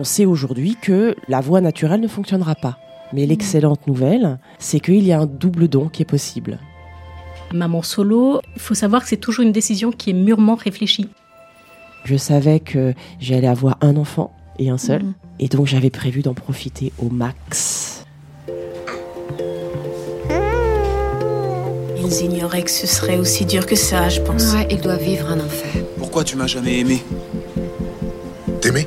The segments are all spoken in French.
On sait aujourd'hui que la voie naturelle ne fonctionnera pas. Mais l'excellente nouvelle, c'est qu'il y a un double don qui est possible. Maman solo, il faut savoir que c'est toujours une décision qui est mûrement réfléchie. Je savais que j'allais avoir un enfant et un seul, et donc j'avais prévu d'en profiter au max. Ils ignoraient que ce serait aussi dur que ça, je pense. Ouais, il doit vivre un enfer. Pourquoi tu m'as jamais aimé? T'aimer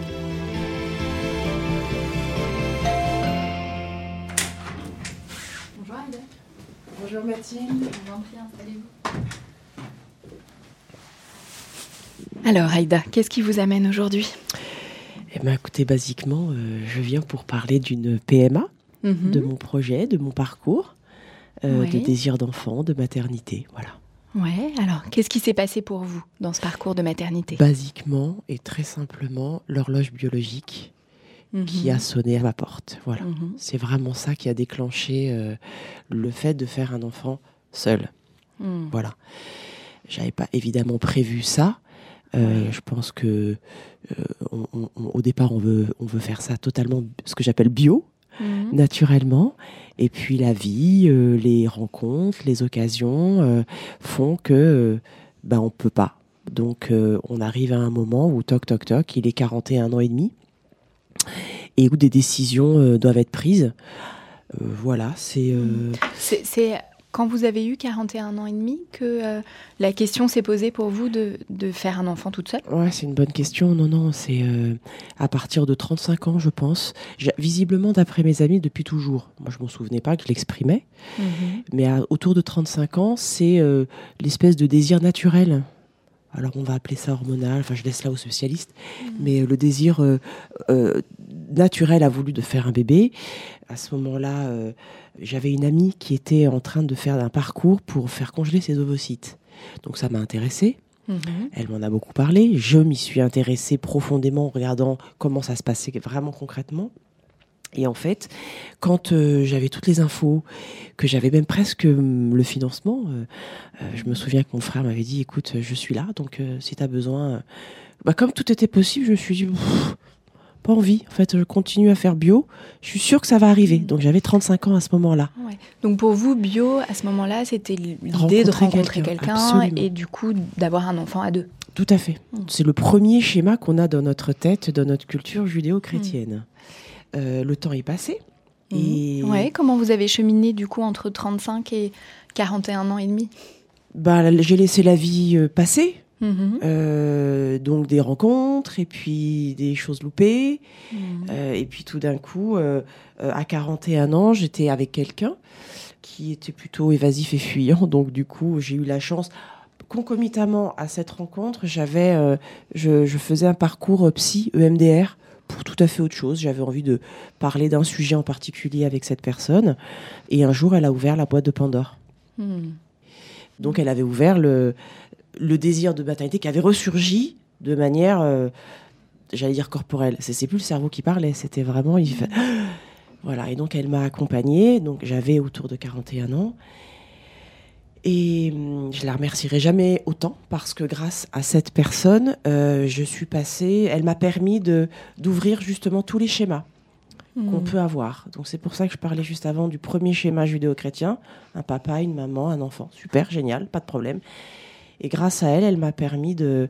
Alors Aïda, qu'est-ce qui vous amène aujourd'hui? Eh bien écoutez, basiquement, euh, je viens pour parler d'une PMA, de mon projet, de mon parcours, euh, de désir d'enfant, de maternité, voilà. Ouais, alors qu'est-ce qui s'est passé pour vous dans ce parcours de maternité? Basiquement et très simplement, l'horloge biologique qui Mhm. a sonné à ma porte. Voilà. Mhm. C'est vraiment ça qui a déclenché euh, le fait de faire un enfant seul. Mhm. Voilà. J'avais pas évidemment prévu ça. Euh, Je pense que euh, on- on- on- au départ, on veut, on veut faire ça totalement, ce que j'appelle bio, Mhm. naturellement. Et puis la vie, euh, les rencontres, les occasions font que ben, on peut pas. Donc on arrive à un moment où toc toc toc, il est 41 ans et demi et où des décisions doivent être prises. Voilà, c'est C'est c'est quand vous avez eu 41 ans et demi que euh, la question s'est posée pour vous de, de faire un enfant toute seule? Ouais, c'est une bonne question. Non, non, c'est euh, à partir de 35 ans, je pense. Visiblement, d'après mes amis, depuis toujours. Moi, je m'en souvenais pas que je l'exprimais. Mais à- autour de 35 ans, c'est euh, l'espèce de désir naturel. Alors, on va appeler ça hormonal. Enfin, je laisse là aux spécialistes. Mais euh, le désir euh, euh, naturel a voulu de faire un bébé. À ce moment-là, euh, j'avais une amie qui était en train de faire un parcours pour faire congeler ses ovocytes. Donc, ça m'a intéressée. Mhm. Elle m'en a beaucoup parlé. Je m'y suis intéressée profondément en regardant comment ça se passait vraiment concrètement. Et en fait, quand euh, j'avais toutes les infos, que j'avais même presque hum, le financement, euh, euh, je me souviens que mon frère m'avait dit, écoute, je suis là, donc euh, si tu as besoin... euh, bah, comme tout était possible, je me suis dit, Pff, pas envie. En fait, je continue à faire bio. Je suis sûre que ça va arriver. Donc j'avais 35 ans à ce moment-là. Ouais. Donc pour vous, bio, à ce moment-là, c'était l'idée de Rencontrer quelqu'un, et du coup d'avoir un enfant à deux. Tout à fait. Mm. C'est le premier schéma qu'on a dans notre tête, dans notre culture judéo-chrétienne. Euh, le temps est passé. Et Mhm. Ouais, comment vous avez cheminé du coup entre 35 et 41 ans et demi? Bah, j'ai laissé la vie euh, passer. Mhm. Euh, donc des rencontres et puis des choses loupées. Mhm. Euh, et puis tout d'un coup, euh, euh, à 41 ans, j'étais avec quelqu'un qui était plutôt évasif et fuyant. Donc du coup, j'ai eu la chance. Concomitamment à cette rencontre, j'avais, je, je faisais un parcours psy EMDR pour tout à fait autre chose. J'avais envie de parler d'un sujet en particulier avec cette personne. Et un jour, elle a ouvert la boîte de Pandore. Mhm. Donc elle avait ouvert le, le désir de maternité qui avait ressurgi de manière, euh, j'allais dire corporelle. C'est plus le cerveau qui parlait, c'était vraiment... Il fait... Voilà, et donc elle m'a accompagnée, donc j'avais autour de 41 ans. Et hum, je la remercierai jamais autant parce que grâce à cette personne, euh, je suis passée, elle m'a permis de d'ouvrir justement tous les schémas qu'on Hmm. peut avoir. Donc c'est pour ça que je parlais juste avant du premier schéma judéo-chrétien, un papa, une maman, un enfant. Super, génial, pas de problème. Et grâce à elle, elle m'a permis de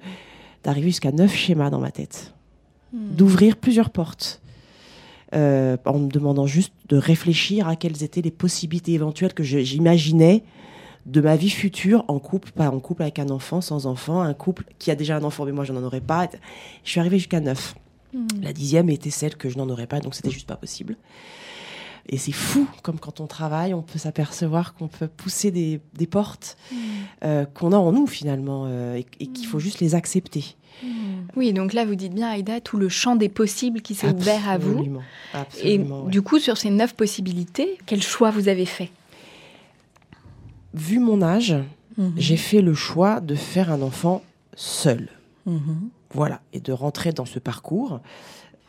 d'arriver jusqu'à neuf schémas dans ma tête, Hmm. d'ouvrir plusieurs portes. euh, en me demandant juste de réfléchir à quelles étaient les possibilités éventuelles que je- j'imaginais de ma vie future en couple, pas en couple avec un enfant, sans enfant, un couple qui a déjà un enfant, mais moi je n'en aurais pas. Je suis arrivée jusqu'à neuf. Hmm. La dixième était celle que je n'en aurais pas, donc c'était juste pas possible. Et c'est fou, comme quand on travaille, on peut s'apercevoir qu'on peut pousser des, des portes euh, qu'on a en nous finalement, euh, et, et qu'il faut juste les accepter. Oui, donc là, vous dites bien, Aïda, tout le champ des possibles qui s'est ouvert à vous. Absolument, Et ouais. du coup, sur ces neuf possibilités, quel choix vous avez fait? Vu mon âge, Mhm. j'ai fait le choix de faire un enfant seul. Mhm. Voilà, et de rentrer dans ce parcours.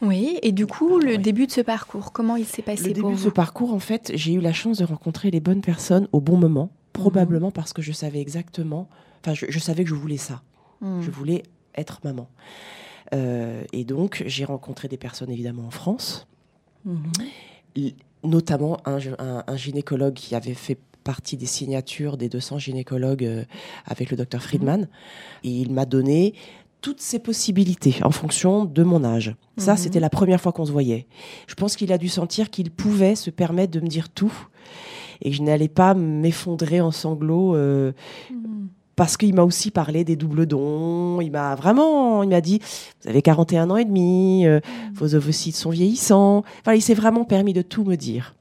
Oui, et du coup, le Ouais. début de ce parcours, comment il s'est passé Le pour début de vous ce parcours, en fait, j'ai eu la chance de rencontrer les bonnes personnes au bon moment, probablement parce que je savais exactement, enfin, je, je savais que je voulais ça. Je voulais être maman. Euh, et donc, j'ai rencontré des personnes évidemment en France, Mhm. notamment un, un- un gynécologue qui avait fait partie des signatures des 200 gynécologues euh, avec le docteur Friedman. Et il m'a donné toutes ces possibilités en fonction de mon âge. Ça, Mhm. c'était la première fois qu'on se voyait. Je pense qu'il a dû sentir qu'il pouvait se permettre de me dire tout et que je n'allais pas m'effondrer en sanglots. euh, Mhm. parce qu'il m'a aussi parlé des doubles dons. Il m'a vraiment, il m'a dit, vous avez 41 ans et demi, euh, vos ovocytes sont vieillissants. Enfin, il s'est vraiment permis de tout me dire.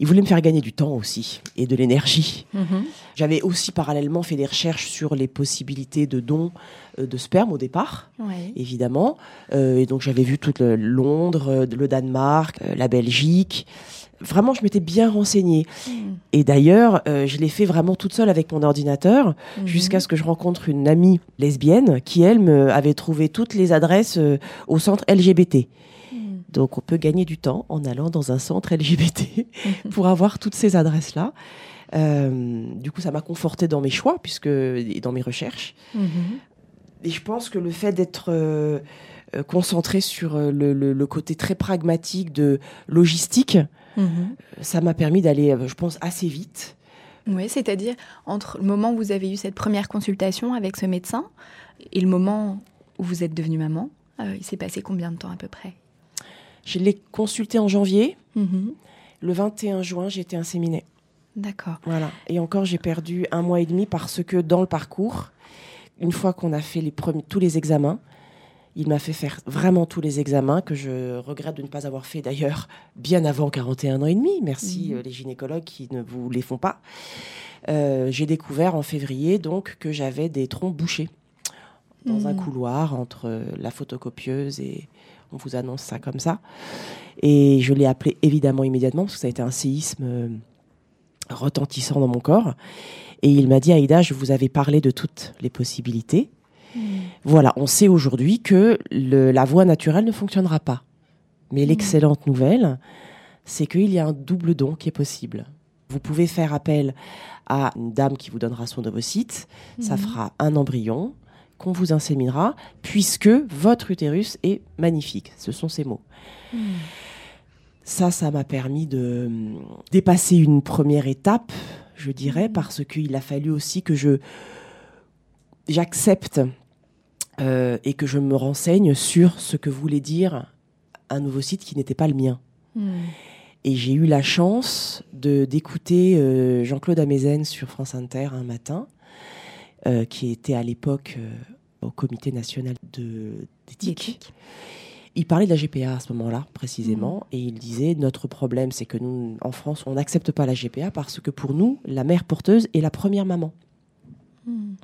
Il voulait me faire gagner du temps aussi et de l'énergie. Mhm. J'avais aussi parallèlement fait des recherches sur les possibilités de dons euh, de sperme au départ, Ouais. évidemment. Euh, et donc j'avais vu toute le- Londres, euh, le Danemark, la Belgique. Vraiment, je m'étais bien renseignée. Hmm. Et d'ailleurs, euh, je l'ai fait vraiment toute seule avec mon ordinateur, Mhm. jusqu'à ce que je rencontre une amie lesbienne qui, elle, me avait trouvé toutes les adresses euh, au centre LGBT. Donc, on peut gagner du temps en allant dans un centre LGBT pour avoir toutes ces adresses-là. Euh, du coup, ça m'a conforté dans mes choix, puisque et dans mes recherches. Mhm. Et je pense que le fait d'être euh, euh, concentré sur le, le- le côté très pragmatique de logistique, Mhm. ça m'a permis d'aller, je pense, assez vite. Oui, c'est-à-dire entre le moment où vous avez eu cette première consultation avec ce médecin et le moment où vous êtes devenue maman, euh, il s'est passé combien de temps à peu près? Je l'ai consulté en janvier. Mhm. Le 21 juin, j'ai été inséminée. D'accord. Voilà. Et encore, j'ai perdu un mois et demi parce que dans le parcours, une fois qu'on a fait les premiers, tous les examens, il m'a fait faire vraiment tous les examens que je regrette de ne pas avoir fait d'ailleurs bien avant 41 ans et demi. Merci Mhm. euh, les gynécologues qui ne vous les font pas. Euh, j'ai découvert en février donc que j'avais des troncs bouchés dans un Mhm. couloir entre la photocopieuse et on vous annonce ça comme ça. Et je l'ai appelé évidemment immédiatement parce que ça a été un séisme euh, retentissant dans mon corps. Et il m'a dit, Aïda, je vous avais parlé de toutes les possibilités. Voilà, on sait aujourd'hui que le- la voie naturelle ne fonctionnera pas. Mais l'excellente nouvelle, c'est qu'il y a un double don qui est possible. Vous pouvez faire appel à une dame qui vous donnera son ovocyte. Ça fera un embryon qu'on vous inséminera, puisque votre utérus est magnifique. Ce sont ces mots. Ça, ça m'a permis de hum, dépasser une première étape, je dirais, parce qu'il a fallu aussi que je j'accepte euh, et que je me renseigne sur ce que voulait dire un nouveau site qui n'était pas le mien. Hmm. Et j'ai eu la chance de d'écouter euh, Jean-Claude Amezen sur France Inter un matin, euh, qui était à l'époque au Comité national d'éthique. Il parlait de la GPA à ce moment-là, précisément, et il disait notre problème, c'est que nous, en France, on n'accepte pas la GPA parce que pour nous, la mère porteuse est la première maman. Hmm.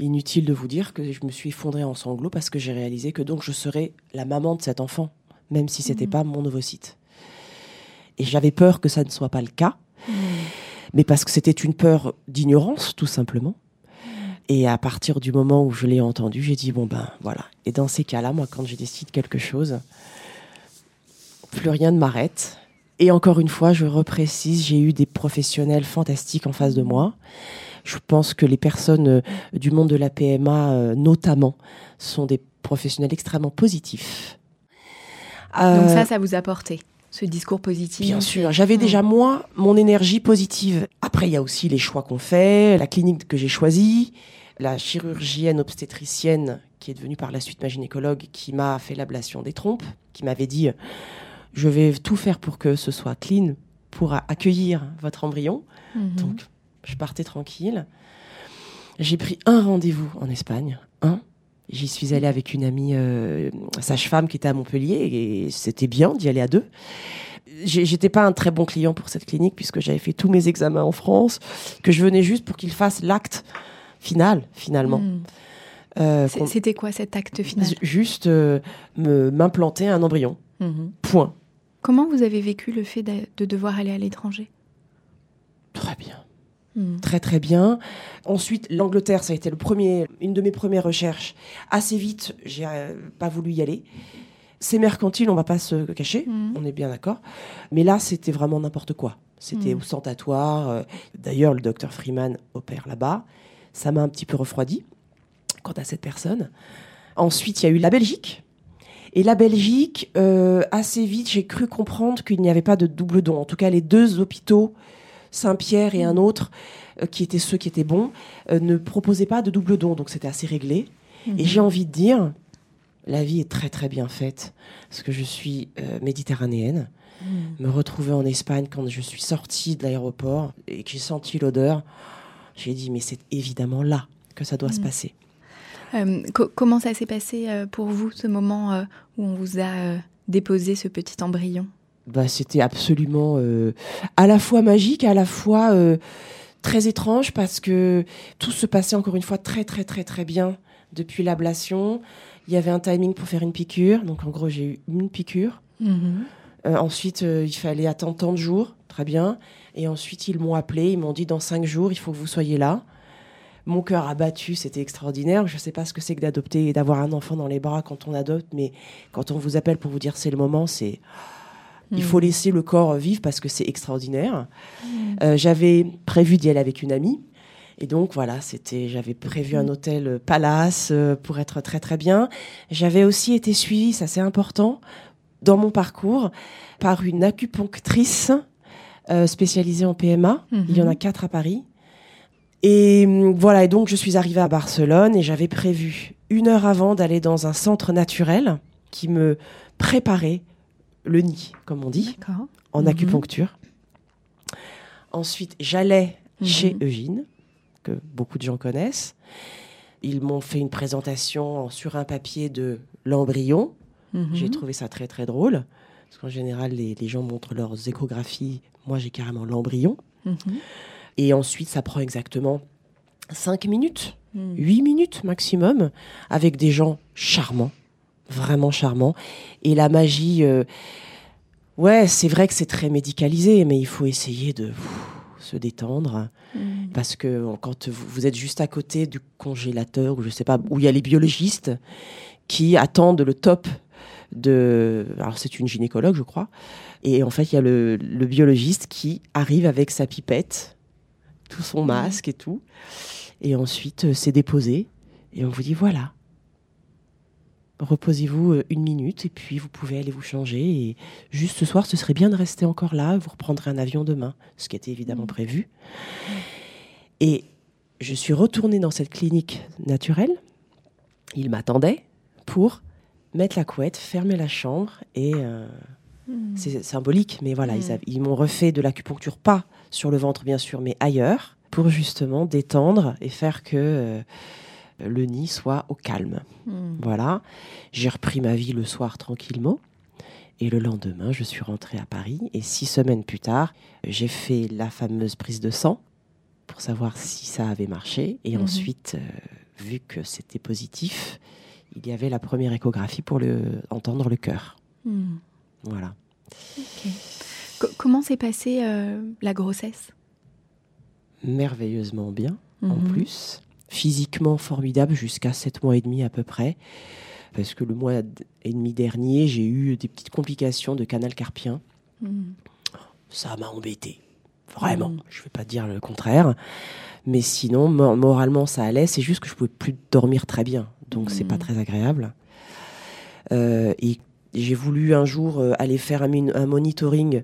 Inutile de vous dire que je me suis effondrée en sanglots parce que j'ai réalisé que donc je serais la maman de cet enfant, même si c'était pas mon ovocyte. Et j'avais peur que ça ne soit pas le cas, mais parce que c'était une peur d'ignorance, tout simplement. Et à partir du moment où je l'ai entendu, j'ai dit bon ben voilà. Et dans ces cas-là, moi, quand je décide quelque chose, plus rien ne m'arrête. Et encore une fois, je reprécise, j'ai eu des professionnels fantastiques en face de moi. Je pense que les personnes euh, du monde de la PMA, euh, notamment, sont des professionnels extrêmement positifs. Donc ça, ça vous a porté ce discours positif Bien sûr, j'avais déjà moi mon énergie positive. Après, il y a aussi les choix qu'on fait, la clinique que j'ai choisie, la chirurgienne obstétricienne qui est devenue par la suite ma gynécologue, qui m'a fait l'ablation des trompes, qui m'avait dit je vais tout faire pour que ce soit clean, pour accueillir votre embryon. Mhm. Donc, je partais tranquille. J'ai pris un rendez-vous en Espagne, un. J'y suis allée avec une amie euh, sage-femme qui était à Montpellier et c'était bien d'y aller à deux. J'étais pas un très bon client pour cette clinique puisque j'avais fait tous mes examens en France, que je venais juste pour qu'ils fassent l'acte final, finalement. Mhm. Euh, c'était quoi cet acte final Juste euh, m'implanter un embryon. Mhm. Point. Comment vous avez vécu le fait de, devoir aller à l'étranger? Très bien. Hmm. Très très bien. Ensuite, l'Angleterre, ça a été le premier, une de mes premières recherches. Assez vite, j'ai euh, pas voulu y aller. C'est mercantile, on va pas se cacher, hmm. on est bien d'accord. Mais là, c'était vraiment n'importe quoi. C'était hmm. ostentatoire. Euh, d'ailleurs, le docteur Freeman opère là-bas. Ça m'a un petit peu refroidi quant à cette personne. Ensuite, il y a eu la Belgique. Et la Belgique, euh, assez vite, j'ai cru comprendre qu'il n'y avait pas de double don. En tout cas, les deux hôpitaux, Saint-Pierre et un autre, euh, qui étaient ceux qui étaient bons, euh, ne proposaient pas de double don. Donc c'était assez réglé. Et mhm. j'ai envie de dire, la vie est très très bien faite, parce que je suis méditerranéenne. Mhm. Me retrouver en Espagne quand je suis sortie de l'aéroport et que j'ai senti l'odeur, j'ai dit, mais c'est évidemment là que ça doit se mhm. passer. Euh, comment ça s'est passé euh, pour vous, ce moment euh, où on vous a déposé ce petit embryon? Bah, C'était absolument à la fois magique, à la fois très étrange, parce que tout se passait encore une fois très très très très bien depuis l'ablation. Il y avait un timing pour faire une piqûre, donc en gros j'ai eu une piqûre. Mhm. ensuite, il fallait attendre tant de jours, très bien. Et ensuite, ils m'ont appelé, ils m'ont dit dans cinq jours, il faut que vous soyez là. Mon cœur a battu, c'était extraordinaire. Je ne sais pas ce que c'est que d'adopter et d'avoir un enfant dans les bras quand on adopte, mais quand on vous appelle pour vous dire c'est le moment, c'est il faut mm. laisser le corps vivre parce que c'est extraordinaire. Mm. Euh, j'avais prévu d'y aller avec une amie. Et donc voilà, c'était, j'avais prévu un mm. hôtel palace euh, pour être très très bien. J'avais aussi été suivie, ça c'est important, dans mon parcours par une acupunctrice euh, spécialisée en PMA. Il y en a mm-hmm. quatre à Paris. Et hum, voilà, et donc je suis arrivée à Barcelone et j'avais prévu une heure avant d'aller dans un centre naturel qui me préparait le nid, comme on dit, en mhm. acupuncture. Ensuite, j'allais mhm. chez Eugène, que beaucoup de gens connaissent. Ils m'ont fait une présentation sur un papier de l'embryon. Mhm. J'ai trouvé ça très très drôle. Parce qu'en général, les, les, gens montrent leurs échographies. Moi, j'ai carrément l'embryon. Et ensuite, ça prend exactement 5 minutes, 8 hmm. minutes maximum, avec des gens charmants, vraiment charmants. Et la magie, euh, ouais, c'est vrai que c'est très médicalisé, mais il faut essayer de se détendre. Hmm. Parce que quand vous, êtes juste à côté du congélateur, ou je sais pas, où il y a les biologistes qui attendent le top de. Alors, c'est une gynécologue, je crois. Et en fait, il y a le biologiste qui arrive avec sa pipette tout son masque et tout. Et ensuite, euh, c'est déposé. Et on vous dit voilà. Reposez-vous euh, une minute et puis vous pouvez aller vous changer. Et juste ce soir, ce serait bien de rester encore là. Vous reprendrez un avion demain, ce qui était évidemment mmh. prévu. Et je suis retournée dans cette clinique naturelle. Il m'attendait pour mettre la couette, fermer la chambre et euh, mmh. c'est symbolique, mais voilà, ils, mmh. ils m'ont refait de l'acupuncture pas sur le ventre bien sûr, mais ailleurs, pour justement détendre et faire que euh, le nid soit au calme. Hmm. Voilà, j'ai repris ma vie le soir tranquillement. Et le lendemain, je suis rentrée à Paris. Et six semaines plus tard, j'ai fait la fameuse prise de sang pour savoir si ça avait marché. Et hmm. ensuite, euh, vu que c'était positif, il y avait la première échographie pour le, entendre le cœur. Hmm. Voilà comment s'est passée euh, la grossesse? Merveilleusement bien, en mhm. plus. Physiquement formidable jusqu'à 7 mois et demi à peu près. parce que le mois et demi dernier, j'ai eu des petites complications de canal carpien. Hmm. Ça m'a embêté. Vraiment. Hmm. Je ne vais pas dire le contraire. Mais sinon, moralement, ça allait. C'est juste que je pouvais plus dormir très bien. Donc, c'est pas hmm. très agréable. Euh, et j'ai voulu un jour euh, aller faire un, un, monitoring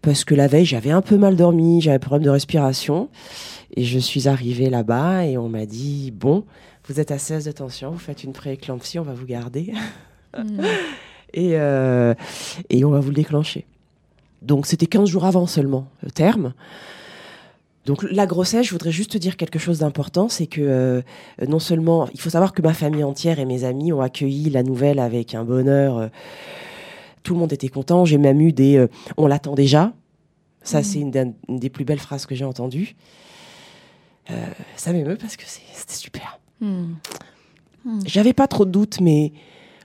parce que la veille, j'avais un peu mal dormi, j'avais un problème de respiration. Et je suis arrivée là-bas et on m'a dit Bon, vous êtes à 16 de tension, vous faites une prééclampsie, on va vous garder. Hmm. et, euh, et on va vous le déclencher. Donc c'était 15 jours avant seulement, le terme. Donc la grossesse, je voudrais juste te dire quelque chose d'important, c'est que euh, non seulement, il faut savoir que ma famille entière et mes amis ont accueilli la nouvelle avec un bonheur. Euh, tout le monde était content. J'ai même eu des, on l'attend déjà. Ça, hmm. c'est une, des plus belles phrases que j'ai entendues. ça m'émeut parce que c'était super. Hmm. Hmm. J'avais pas trop de doutes, mais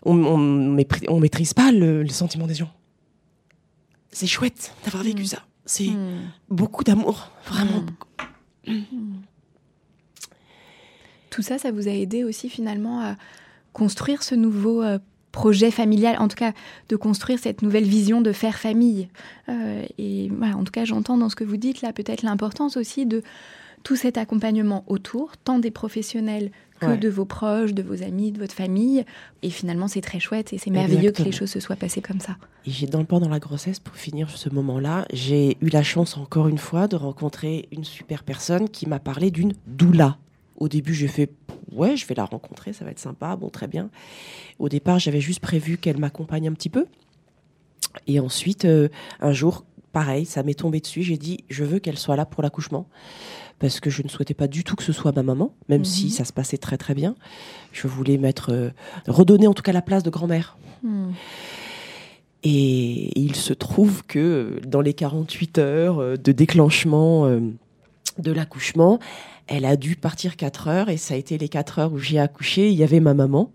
on, on, maîtrise pas le, sentiment des gens. C'est chouette d'avoir vécu ça. C'est beaucoup d'amour, vraiment Tout ça, ça vous a aidé aussi finalement à construire ce nouveau euh, projet familial, en tout cas de construire cette nouvelle vision de faire famille. Euh, et en tout cas, j'entends dans ce que vous dites là peut-être l'importance aussi de tout cet accompagnement autour, tant des professionnels que de vos proches, de vos amis, de votre famille. Et finalement, c'est très chouette et c'est merveilleux que les choses se soient passées comme ça. Et j'ai dans le pendant la grossesse, pour finir ce moment-là, j'ai eu la chance encore une fois de rencontrer une super personne qui m'a parlé d'une doula. Au début, j'ai fait ouais, je vais la rencontrer, ça va être sympa, bon, très bien. Au départ, j'avais juste prévu qu'elle m'accompagne un petit peu. Et ensuite, euh, un jour, pareil, ça m'est tombé dessus. J'ai dit, je veux qu'elle soit là pour l'accouchement parce que je ne souhaitais pas du tout que ce soit ma maman, même si mhm. ça se passait très très bien. Je voulais mettre, euh, redonner en tout cas la place de grand-mère. Hmm. Et il se trouve que dans les 48 heures euh, de déclenchement euh, de l'accouchement, elle a dû partir 4 heures et ça a été les 4 heures où j'ai accouché. Il y avait ma maman.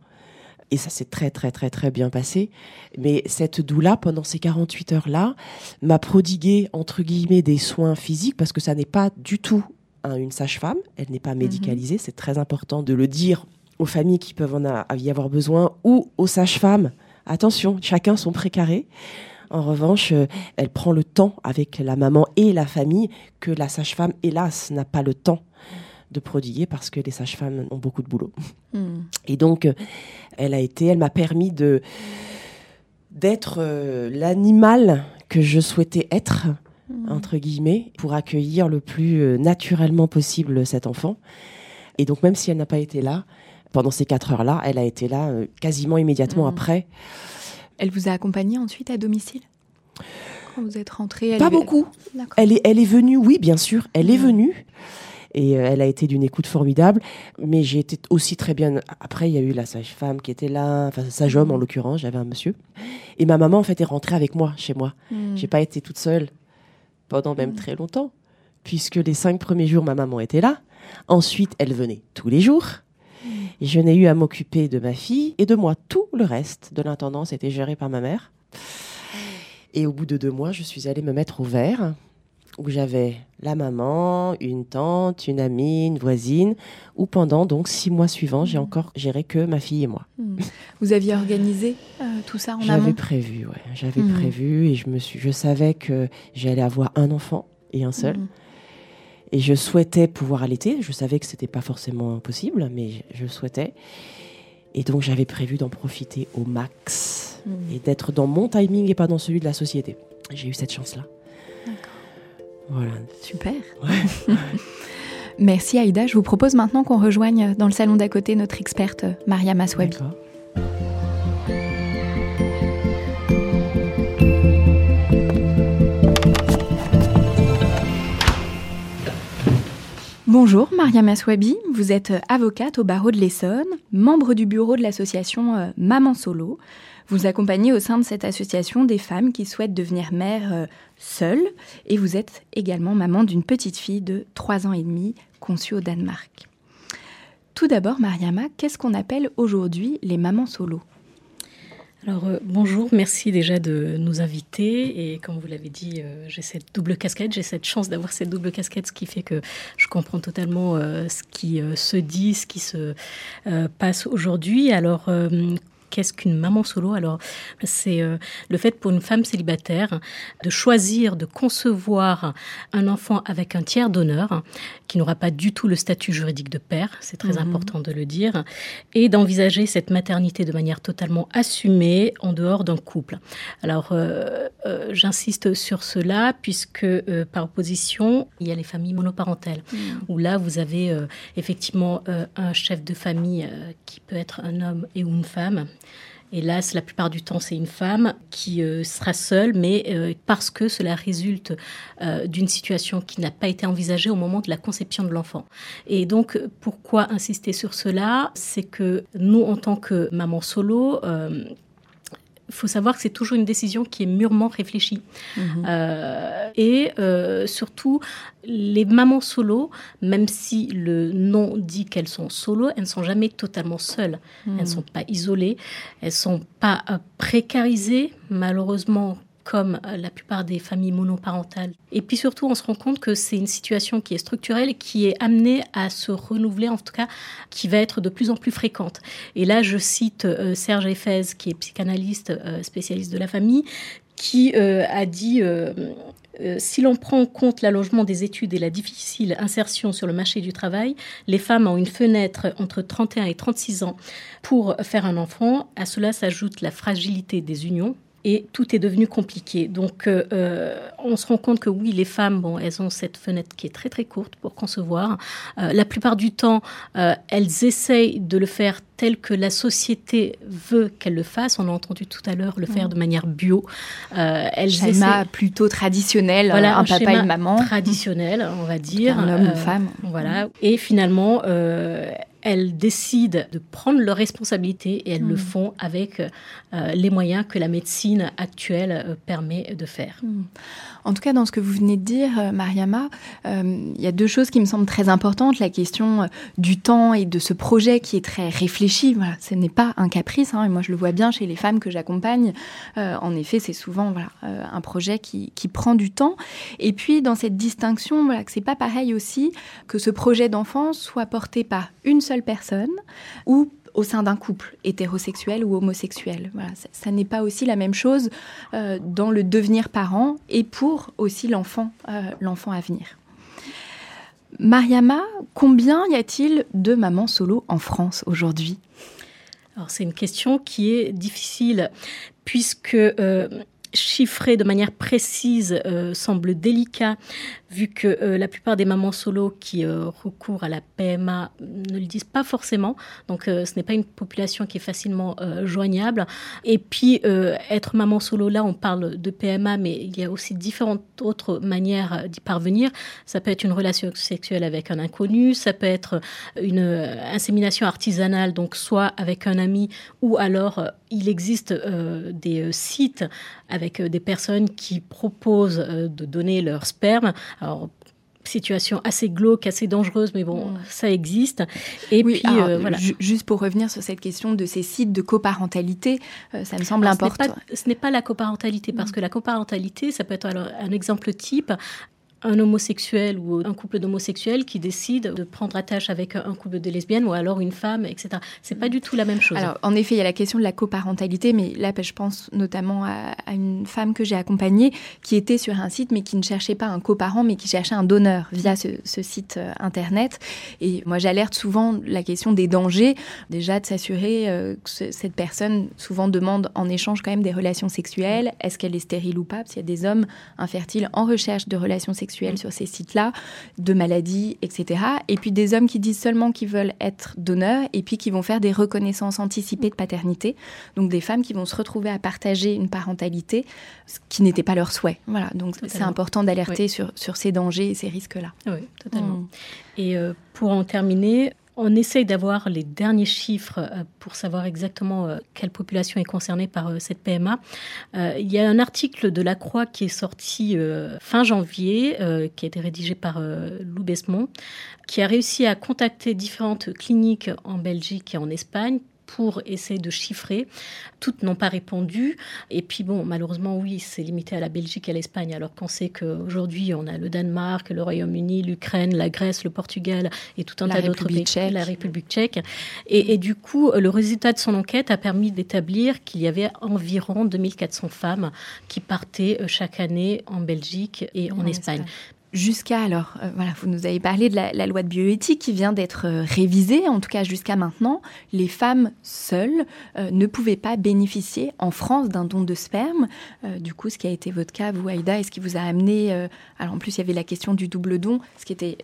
Et ça s'est très très très très bien passé. Mais cette doula, pendant ces 48 heures-là, m'a prodigué, entre guillemets, des soins physiques, parce que ça n'est pas du tout une sage-femme, elle n'est pas médicalisée, c'est très important de le dire aux familles qui peuvent en y avoir besoin ou aux sages-femmes. Attention, chacun son précaré. En revanche, euh, elle prend le temps avec la maman et la famille que la sage-femme, hélas, n'a pas le temps de prodiguer parce que les sages-femmes ont beaucoup de boulot. Hmm. Et donc, euh, elle a été, elle m'a permis de d'être euh, l'animal que je souhaitais être Mmh. entre guillemets, pour accueillir le plus euh, naturellement possible cet enfant. Et donc, même si elle n'a pas été là, pendant ces quatre heures-là, elle a été là euh, quasiment immédiatement mmh. après. Elle vous a accompagné ensuite à domicile? Quand vous êtes rentrée Pas beaucoup. Elle est, elle est venue, oui, bien sûr, elle est mmh. venue. Et euh, elle a été d'une écoute formidable. Mais j'ai été aussi très bien. Après, il y a eu la sage-femme qui était là, enfin, sage-homme en l'occurrence, j'avais un monsieur. Et ma maman, en fait, est rentrée avec moi, chez moi. J'ai pas été toute seule pendant même mm. très longtemps, puisque les cinq premiers jours, ma maman était là. Ensuite, elle venait tous les jours. Et je n'ai eu à m'occuper de ma fille et de moi. Tout le reste de l'intendance était géré par ma mère. Et au bout de deux mois, je suis allée me mettre au vert, où j'avais la maman, une tante, une amie, une voisine, où pendant donc six mois suivants, j'ai mm. encore géré que ma fille et moi. Mm. Vous aviez organisé euh, tout ça en amont? J'avais prévu, ouais. J'avais mm. prévu et je me suis, je savais que j'allais avoir un enfant et un seul. Et je souhaitais pouvoir allaiter. Je savais que c'était pas forcément possible, mais je souhaitais. Et donc j'avais prévu d'en profiter au max et d'être dans mon timing et pas dans celui de la société. J'ai eu cette chance-là. Voilà. Super. Merci Aïda. Je vous propose maintenant qu'on rejoigne dans le salon d'à côté notre experte Maria Maswabi. Bonjour Maria Maswabi, vous êtes avocate au barreau de l'Essonne, membre du bureau de l'association euh, Maman Solo. Vous accompagnez au sein de cette association des femmes qui souhaitent devenir mères euh, seules et vous êtes également maman d'une petite fille de 3 ans et demi conçue au Danemark. Tout d'abord, Mariama, qu'est-ce qu'on appelle aujourd'hui les mamans solo? Alors euh, bonjour, merci déjà de nous inviter et comme vous l'avez dit, euh, j'ai cette double casquette, j'ai cette chance d'avoir cette double casquette, ce qui fait que je comprends totalement ce qui se dit, ce qui se passe aujourd'hui. Alors qu'est-ce qu'une maman solo? Alors, c'est euh, le fait pour une femme célibataire de choisir de concevoir un enfant avec un tiers d'honneur qui n'aura pas du tout le statut juridique de père, c'est très mhm. important de le dire, et d'envisager cette maternité de manière totalement assumée en dehors d'un couple. Alors, euh, euh, j'insiste sur cela puisque par opposition, il y a les familles monoparentales, mhm. où là, vous avez effectivement un chef de famille qui peut être un homme et ou une femme Hélas, la plupart du temps, c'est une femme qui euh, sera seule, mais euh, parce que cela résulte euh, d'une situation qui n'a pas été envisagée au moment de la conception de l'enfant. Et donc, pourquoi insister sur cela? C'est que nous, en tant que maman solo, il faut savoir que c'est toujours une décision qui est mûrement réfléchie. Mhm. Euh, et euh, surtout, les mamans solo, même si le nom dit qu'elles sont solo, elles ne sont jamais totalement seules. Elles ne mhm. sont pas isolées, elles ne sont pas précarisées. Malheureusement, comme euh, la plupart des familles monoparentales. Et puis surtout, on se rend compte que c'est une situation qui est structurelle qui est amenée à se renouveler, en tout cas, qui va être de plus en plus fréquente. Et là, je cite euh, Serge Effez, qui est psychanalyste euh, spécialiste de la famille, qui a dit si l'on prend en compte l'allongement des études et la difficile insertion sur le marché du travail, les femmes ont une fenêtre entre 31 et 36 ans pour faire un enfant. À cela s'ajoute la fragilité des unions et tout est devenu compliqué. Donc, euh, euh, on se rend compte que oui, les femmes, bon, elles ont cette fenêtre qui est très très courte pour concevoir. Euh, la plupart du temps, elles essayent de le faire tel que la société veut qu'elle le fasse. On a entendu tout à l'heure le faire de manière bio. elles schéma plutôt traditionnel, voilà, un, papa et une maman. Traditionnel, on va dire. Un homme, une femme. Voilà. Et finalement, elles décident de prendre leurs responsabilités et elles le hmm. font avec euh, les moyens que la médecine actuelle euh, permet de faire. Hmm. En tout cas, dans ce que vous venez de dire, euh, Mariama, il y a deux choses qui me semblent très importantes. La question du temps et de ce projet qui est très réfléchi. Voilà, ce n'est pas un caprice. Hein, et moi, je le vois bien chez les femmes que j'accompagne. en effet, c'est souvent voilà, un projet qui, qui, prend du temps. Et puis, dans cette distinction, voilà, que c'est pas pareil aussi que ce projet d'enfant soit porté par une seule personne ou au sein d'un couple hétérosexuel ou homosexuel. Ça, n'est pas aussi la même chose euh, dans le devenir parent et pour aussi l'enfant, euh, l'enfant à venir. Mariama, combien y a-t-il de mamans solo en France aujourd'hui? Alors c'est une question qui est difficile puisque euh, chiffrer de manière précise semble délicat vu que euh, la plupart des mamans solo qui euh, recourent à la PMA ne le disent pas forcément. Donc euh, ce n'est pas une population qui est facilement joignable. Et puis être maman solo, là on parle de PMA, mais il y a aussi différentes autres manières d'y parvenir. Ça peut être une relation sexuelle avec un inconnu, ça peut être une insémination artisanale, donc soit avec un ami, ou alors il existe des sites avec des personnes qui proposent de donner leur sperme. Alors, situation assez glauque, assez dangereuse, mais bon, mm. ça existe. Et puis, euh, voilà. Juste pour revenir sur cette question de ces sites de coparentalité, euh, ça me semble important. Ce n'est pas, la coparentalité, parce que la coparentalité, ça peut être un exemple type un homosexuel ou un couple d'homosexuels qui décide de prendre attache avec un couple de lesbiennes ou alors une femme, etc. C'est pas du tout la même chose. Alors, en effet, il y a la question de la coparentalité, mais là, je pense notamment à, une femme que j'ai accompagnée qui était sur un site, mais qui ne cherchait pas un coparent, mais qui cherchait un donneur via ce, site euh, internet. Et moi, j'alerte souvent la question des dangers, déjà de s'assurer euh, que cette personne souvent demande en échange quand même des relations sexuelles. Est-ce qu'elle est stérile ou pas? Parce qu'il y a des hommes infertiles en recherche de relations sexuelles sur ces sites-là, de maladies, etc. Et puis des hommes qui disent seulement qu'ils veulent être donneurs et puis qui vont faire des reconnaissances anticipées de paternité. Donc des femmes qui vont se retrouver à partager une parentalité, ce qui n'était pas leur souhait. Voilà, donc c'est important d'alerter sur, sur ces dangers et ces risques-là. Oui, totalement. Mm. Et euh, pour en terminer, on essaye d'avoir les derniers chiffres euh, pour savoir exactement euh, quelle population est concernée par euh, cette PMA. Il y a un article de La Croix qui est sorti fin janvier, qui a été rédigé par Lou Besmont, qui a réussi à contacter différentes cliniques en Belgique et en Espagne pour essayer de chiffrer. Toutes n'ont pas répondu. Et puis bon, malheureusement, oui, c'est limité à la Belgique et à l'Espagne, alors qu'on sait qu'aujourd'hui, on a le Danemark, le Royaume-Uni, l'Ukraine, la Grèce, le Portugal et tout un tas d'autres pays, tchèque. la République tchèque. Et, et, du coup, le résultat de son enquête a permis d'établir qu'il y avait environ 2400 femmes qui partaient euh, chaque année en Belgique et en, en Espagne. Espagne jusqu'à alors, euh, voilà, vous nous avez parlé de la, loi de bioéthique qui vient d'être euh, révisée, en tout cas jusqu'à maintenant, les femmes seules euh, ne pouvaient pas bénéficier en France d'un don de sperme. Du coup, ce qui a été votre cas, vous, Aïda, et ce qui vous a amené, alors en plus il y avait la question du double don, ce qui était,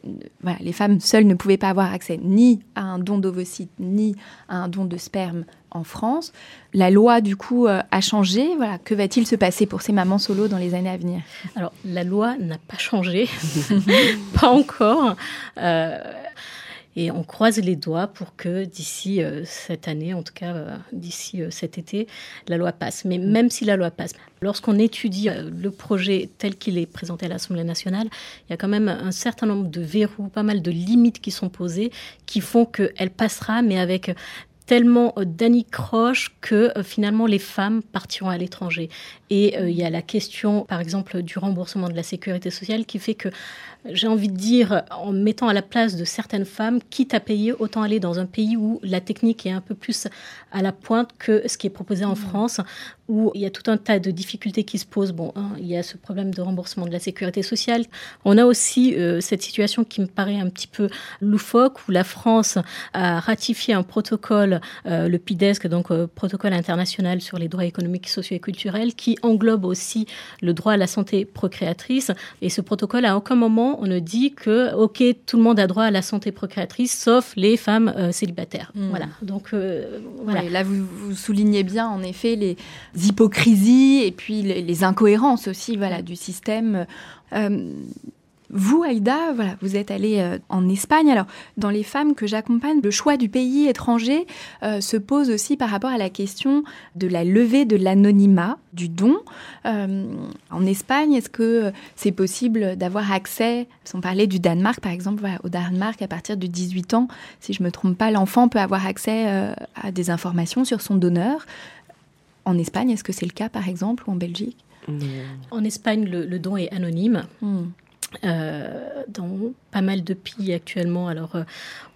les femmes seules ne pouvaient pas avoir accès ni à un don d'ovocytes, ni à un don de sperme en France. La loi, du coup, euh, a changé. Voilà, que va-t-il se passer pour ces mamans solo dans les années à venir? Alors, la loi n'a pas changé, pas encore. Euh, et on croise les doigts pour que d'ici euh, cette année, en tout cas d'ici cet été, la loi passe. Mais même si la loi passe, lorsqu'on étudie le projet tel qu'il est présenté à l'Assemblée nationale, il y a quand même un certain nombre de verrous, pas mal de limites qui sont posées, qui font qu'elle passera, mais avec tellement euh, d'anicroche que euh, finalement les femmes partiront à l'étranger. Et euh, il y a la question, par exemple, du remboursement de la sécurité sociale qui fait que j'ai envie de dire, en mettant à la place de certaines femmes, quitte à payer, autant aller dans un pays où la technique est un peu plus à la pointe que ce qui est proposé en France, où il y a tout un tas de difficultés qui se posent. Bon, hein, il y a ce problème de remboursement de la sécurité sociale. On a aussi euh, cette situation qui me paraît un petit peu loufoque, où la France a ratifié un protocole, euh, le PIDESC, donc euh, protocole international sur les droits économiques, sociaux et culturels, qui englobe aussi le droit à la santé procréatrice. Et ce protocole, à aucun moment, on ne dit que, OK, tout le monde a droit à la santé procréatrice, sauf les femmes euh, célibataires. Mmh. Voilà. Donc, euh, voilà. Ouais, là, vous, vous, soulignez bien, en effet, les hypocrisies et puis les, les incohérences aussi voilà, du système. Euh, vous, Aïda, voilà, vous êtes allée euh, en Espagne. Alors, dans les femmes que j'accompagne, le choix du pays étranger euh, se pose aussi par rapport à la question de la levée de l'anonymat du don. Euh, en Espagne, est-ce que c'est possible d'avoir accès, on parlait du Danemark par exemple, voilà, au Danemark, à partir de 18 ans, si je ne me trompe pas, l'enfant peut avoir accès euh, à des informations sur son donneur. En Espagne, est-ce que c'est le cas par exemple, ou en Belgique? Mmh. En Espagne, le, le, don est anonyme. Mmh. Euh, dans pas mal de pays actuellement. Alors, euh,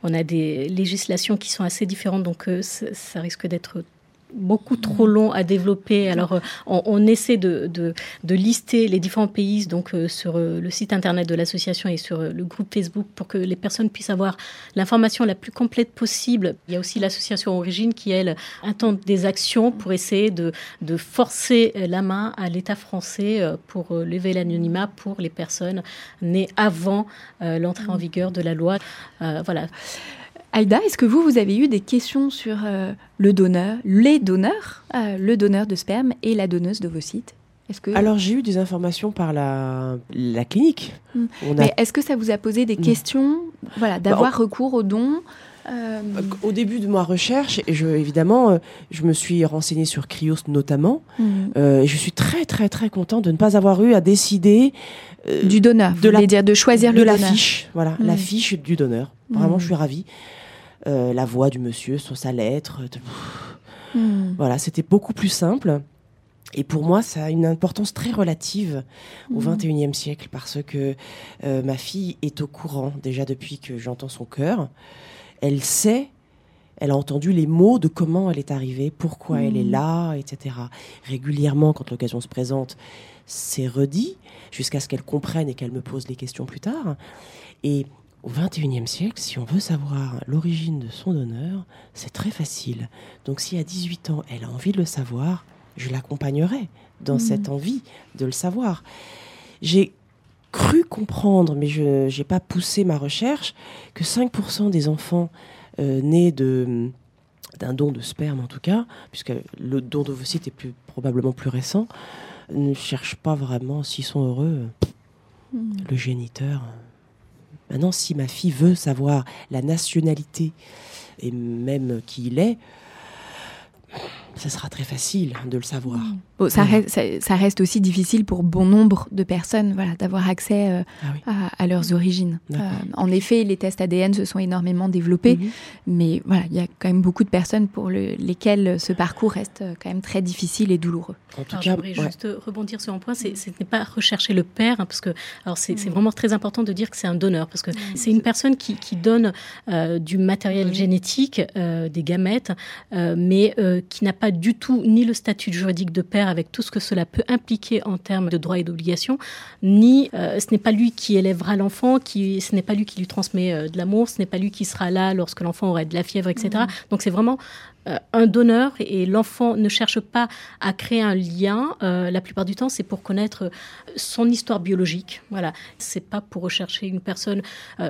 on a des législations qui sont assez différentes, donc euh, ça risque d'être beaucoup trop long à développer. Alors, euh, on, on essaie de, de, de, lister les différents pays donc euh, sur euh, le site internet de l'association et sur le groupe Facebook pour que les personnes puissent avoir l'information la plus complète possible. Il y a aussi l'association Origine qui, elle, attend des actions pour essayer de, de forcer la main à l'État français pour lever l'anonymat pour les personnes nées avant l'entrée en vigueur de la loi. voilà. Aïda, est-ce que vous, vous avez eu des questions sur euh, le donneur, les donneurs, euh, le donneur de sperme et la donneuse d'ovocytes que... Alors j'ai eu des informations par la, la clinique. Mmh. Mais a... est-ce que ça vous a posé des mmh. questions voilà, d'avoir bah, on... recours aux dons euh... Au début de ma recherche, je, évidemment, je me suis renseignée sur Cryos notamment. Mmh. Euh, et je suis très très très contente de ne pas avoir eu à décider euh, du donneur, de la, dire de choisir de le la fiche, voilà, la fiche du donneur. Vraiment, je suis ravie. Euh, la voix du monsieur sur sa lettre. De... Mmh. Voilà, c'était beaucoup plus simple. Et pour moi, ça a une importance très relative au XXIe mmh. siècle parce que euh, ma fille est au courant déjà depuis que j'entends son cœur. Elle sait, elle a entendu les mots de comment elle est arrivée, pourquoi mmh. elle est là, etc. Régulièrement, quand l'occasion se présente, c'est redit jusqu'à ce qu'elle comprenne et qu'elle me pose les questions plus tard. Et au XXIe siècle, si on veut savoir l'origine de son donneur, c'est très facile. Donc si à 18 ans, elle a envie de le savoir, je l'accompagnerai dans mmh. cette envie de le savoir. J'ai cru comprendre, mais je n'ai pas poussé ma recherche, que 5% des enfants euh, nés de d'un don de sperme en tout cas, puisque le don d'ovocytes est plus, probablement plus récent, ne cherchent pas vraiment s'ils sont heureux. Mmh. Le géniteur, Maintenant, si ma fille veut savoir la nationalité et même qui il est, ça sera très facile de le savoir. Mmh. Bon, ça, reste, ça, reste, aussi difficile pour bon nombre de personnes voilà, d'avoir accès euh, ah à, leurs origines. Euh, en effet, les tests ADN se sont énormément développés, mmh. mais voilà, il y a quand même beaucoup de personnes pour le, lesquelles ce parcours reste quand même très difficile et douloureux. En tout cas, j'aimerais juste rebondir sur un point, ce n'est pas rechercher le père, hein, parce que alors c'est mmh. vraiment très important de dire que c'est un donneur, parce que c'est une personne qui, qui donne euh, du matériel génétique, des gamètes, mais qui n'a pas du tout ni le statut juridique de père avec tout ce que cela peut impliquer en termes de droits et d'obligations, ni euh, ce n'est pas lui qui élèvera l'enfant, qui, ce n'est pas lui qui lui transmet euh, de l'amour, ce n'est pas lui qui sera là lorsque l'enfant aura de la fièvre, etc. Mmh. Donc c'est vraiment euh, un donneur et l'enfant ne cherche pas à créer un lien. la plupart du temps, c'est pour connaître son histoire biologique. Voilà, c'est pas pour rechercher une personne,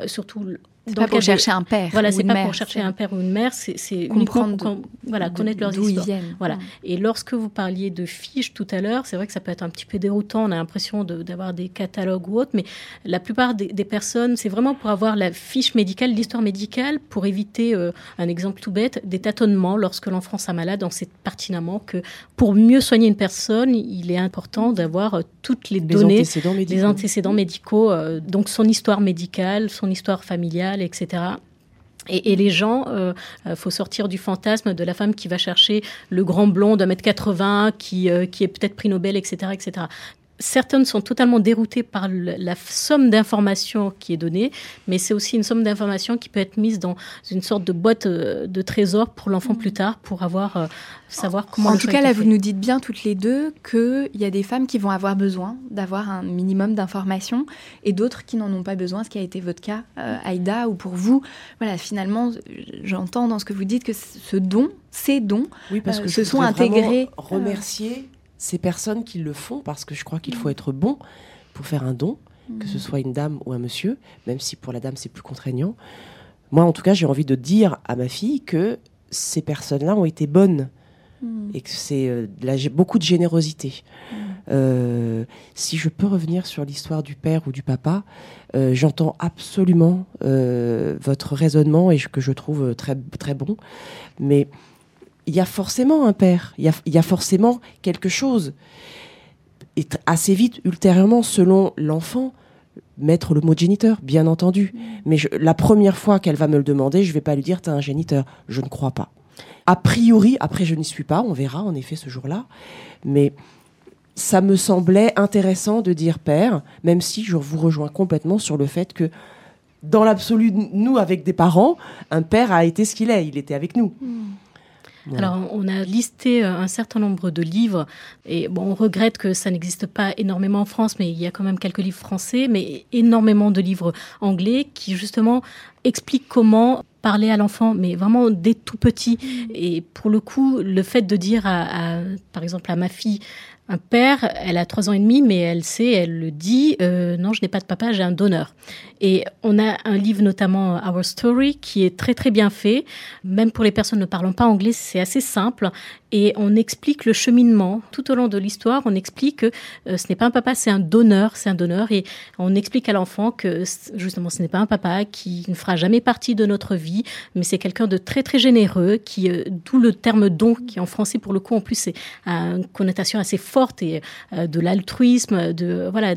surtout pas pour chercher un père. Voilà, c'est pas pour chercher un père ou une mère, c'est comprendre, pour, voilà, connaître leurs histoires. Voilà. Et lorsque vous parliez de fiches tout à l'heure, c'est vrai que ça peut être un petit peu déroutant. On a l'impression d'avoir des catalogues ou autres, mais la plupart des, personnes, c'est vraiment pour avoir la fiche médicale, l'histoire médicale, pour éviter euh, un exemple tout bête, des tâtonnements lorsque l'enfant s'est malade. Donc c'est pertinemment que pour mieux soigner une personne, il est important d'avoir euh, toutes les, données, antécédents les antécédents médicaux, euh, donc son histoire médicale, son histoire familiale etc. Et, les gens, euh, euh, faut sortir du fantasme de la femme qui va chercher le grand blond d'un mètre 80, qui, euh, qui est peut-être prix Nobel, etc., etc certaines sont totalement déroutées par la somme d'informations qui est donnée, mais c'est aussi une somme d'informations qui peut être mise dans une sorte de boîte euh, de trésor pour l'enfant plus tard, pour avoir euh, savoir comment. En tout cas, là, vous nous dites bien toutes les deux qu'il y a des femmes qui vont avoir besoin d'avoir un minimum d'informations et d'autres qui n'en ont pas besoin, ce qui a été votre cas, euh, Aïda, ou pour vous. Voilà, finalement, j'entends dans ce que vous dites que ce don, ces dons, oui, parce que se sont intégrés. Remercier ces personnes qui le font parce que je crois qu'il faut être bon pour faire un don, que ce mm. soit une dame ou un monsieur, même si pour la dame c'est plus contraignant. Moi, en tout cas, j'ai envie de dire à ma fille que ces personnes-là ont été bonnes mm. et que c'est euh, j'ai beaucoup de générosité. Mm. Euh, si je peux revenir sur l'histoire du père ou du papa, euh, j'entends absolument votre raisonnement et que je trouve très très bon, mais il y a forcément un père, il y a, forcément quelque chose. Et assez vite, ultérieurement, selon l'enfant, mettre le mot géniteur, bien entendu. Mais la première fois qu'elle va me le demander, je ne vais pas lui dire, tu as un géniteur. Je ne crois pas. A priori, après je n'y suis pas, on verra en effet ce jour-là. Mais ça me semblait intéressant de dire père, même si je vous rejoins complètement sur le fait que dans l'absolu, nous, avec des parents, un père a été ce qu'il est, il était avec nous. Alors, on a listé euh, un certain nombre de livres, et bon, on regrette que ça n'existe pas énormément en France, mais il y a quand même quelques livres français, mais énormément de livres anglais qui justement expliquent comment parler à l'enfant, mais vraiment dès tout petit. Et pour le coup, le fait de dire, à, par exemple, à ma fille, un père, elle a trois ans et demi, mais elle sait, elle le dit, euh, non, je n'ai pas de papa, j'ai un donneur. Et on a un livre notamment Our Story qui est très très bien fait, même pour les personnes ne parlant pas anglais, c'est assez simple et on explique le cheminement tout au long de l'histoire. On explique que euh, ce n'est pas un papa, c'est un donneur, c'est un donneur et on explique à l'enfant que justement ce n'est pas un papa qui ne fera jamais partie de notre vie, mais c'est quelqu'un de très très généreux qui, euh, d'où le terme don qui en français pour le coup en plus c'est une connotation assez forte et euh, de l'altruisme, de voilà,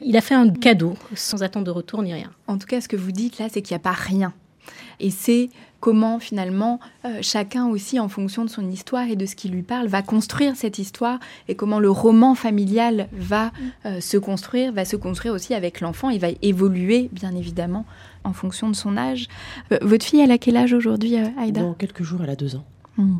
il a fait un cadeau sans attendre de retour ni rien. En tout cas, ce que vous dites là, c'est qu'il n'y a pas rien. Et c'est comment finalement euh, chacun aussi, en fonction de son histoire et de ce qui lui parle, va construire cette histoire et comment le roman familial va euh, se construire, va se construire aussi avec l'enfant. Il va évoluer, bien évidemment, en fonction de son âge. Euh, votre fille, elle a quel âge aujourd'hui, Aïda? Dans quelques jours, elle a deux ans. Hmm.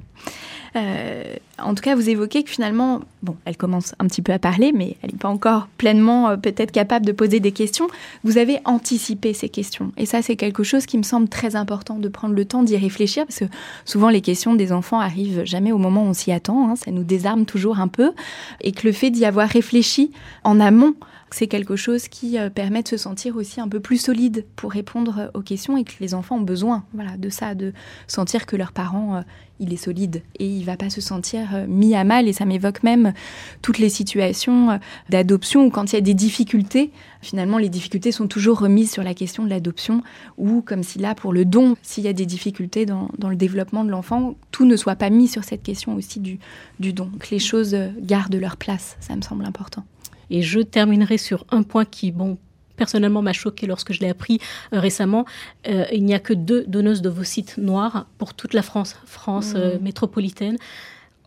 Euh, en tout cas, vous évoquez que finalement, bon, elle commence un petit peu à parler, mais elle n'est pas encore pleinement euh, peut-être capable de poser des questions. Vous avez anticipé ces questions. Et ça, c'est quelque chose qui me semble très important de prendre le temps d'y réfléchir, parce que souvent, les questions des enfants arrivent jamais au moment où on s'y attend. Hein. ça nous désarme toujours un peu. Et que le fait d'y avoir réfléchi en amont, c'est quelque chose qui euh, permet de se sentir aussi un peu plus solide pour répondre aux questions et que les enfants ont besoin voilà, de ça, de sentir que leurs parents, euh, il est solide et il va pas se sentir euh, mis à mal. Et ça m'évoque même toutes les situations d'adoption où quand il y a des difficultés, finalement les difficultés sont toujours remises sur la question de l'adoption ou comme si là pour le don, s'il y a des difficultés dans, dans le développement de l'enfant, tout ne soit pas mis sur cette question aussi du, du don, que les choses gardent leur place, ça me semble important. Et je terminerai sur un point qui, bon, personnellement m'a choqué lorsque je l'ai appris euh, récemment. Euh, il n'y a que deux donneuses d'ovocytes noirs pour toute la France, France euh, mmh. métropolitaine.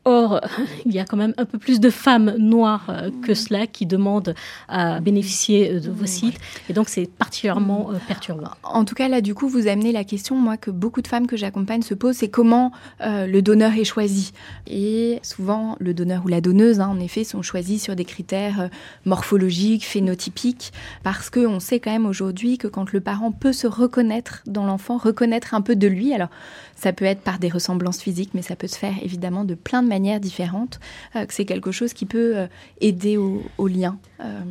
Or, il y a quand même un peu plus de femmes noires euh, que cela qui demandent à bénéficier euh, de vos sites. Et donc, c'est particulièrement euh, perturbant. En tout cas, là, du coup, vous amenez la question, moi, que beaucoup de femmes que j'accompagne se posent, c'est comment le donneur est choisi. Et souvent, le donneur ou la donneuse, hein, en effet, sont choisis sur des critères morphologiques, phénotypiques, parce qu'on sait quand même aujourd'hui que quand le parent peut se reconnaître dans l'enfant, reconnaître un peu de lui, alors ça peut être par des ressemblances physiques, mais ça peut se faire évidemment de plein de manières différentes, euh, que c'est quelque chose qui peut euh, aider au, lien. Euh.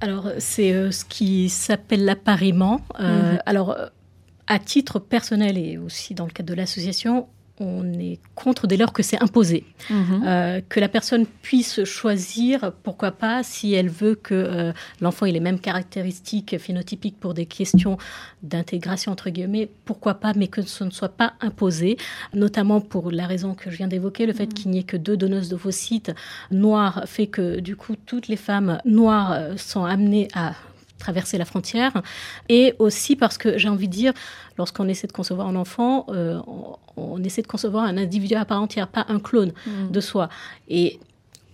Alors, c'est ce qui s'appelle l'appariement. Mhm. Alors, à titre personnel et aussi dans le cadre de l'association, on est contre dès lors que c'est imposé. Mhm. Euh, que la personne puisse choisir, pourquoi pas, si elle veut que euh, l'enfant ait les mêmes caractéristiques phénotypiques pour des questions d'intégration, entre guillemets, pourquoi pas, mais que ce ne soit pas imposé, notamment pour la raison que je viens d'évoquer, le fait mhm. qu'il n'y ait que deux donneuses d'ovocytes noires fait que, du coup, toutes les femmes noires euh, sont amenées à traverser la frontière, et aussi parce que j'ai envie de dire, lorsqu'on essaie de concevoir un enfant, euh, on, essaie de concevoir un individu à part entière, pas un clone mm. de soi. Et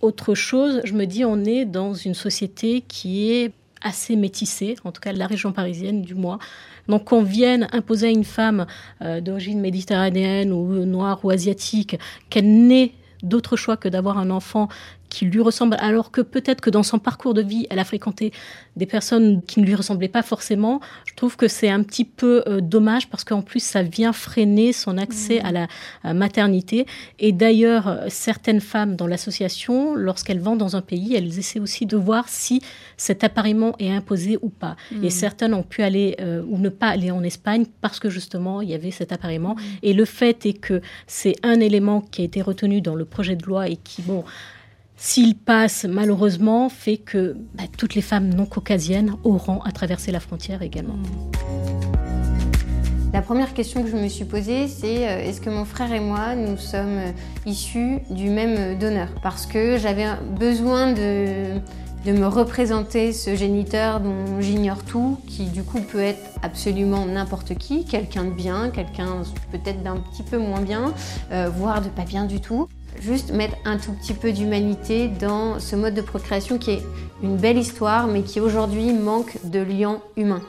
autre chose, je me dis, on est dans une société qui est assez métissée, en tout cas la région parisienne du moins. Donc qu'on vienne imposer à une femme euh, d'origine méditerranéenne ou noire ou asiatique qu'elle n'ait d'autre choix que d'avoir un enfant qui lui ressemble, alors que peut-être que dans son parcours de vie, elle a fréquenté des personnes qui ne lui ressemblaient pas forcément. Je trouve que c'est un petit peu euh, dommage parce qu'en plus, ça vient freiner son accès mmh. à la maternité. Et d'ailleurs, euh, certaines femmes dans l'association, lorsqu'elles vont dans un pays, elles essaient aussi de voir si cet appariement est imposé ou pas. Et mmh. certaines ont pu aller euh, ou ne pas aller en Espagne parce que justement, il y avait cet appariement. Mmh. Et le fait est que c'est un élément qui a été retenu dans le projet de loi et qui, bon, s'il passe, malheureusement, fait que bah, toutes les femmes non caucasiennes auront à traverser la frontière également. La première question que je me suis posée, c'est euh, est-ce que mon frère et moi, nous sommes euh, issus du même donneur? Parce que j'avais besoin de, de me représenter ce géniteur dont j'ignore tout, qui du coup peut être absolument n'importe qui, quelqu'un de bien, quelqu'un peut-être d'un petit peu moins bien, euh, voire de pas bien du tout juste mettre un tout petit peu d'humanité dans ce mode de procréation qui est une belle histoire, mais qui aujourd'hui manque de liens humains.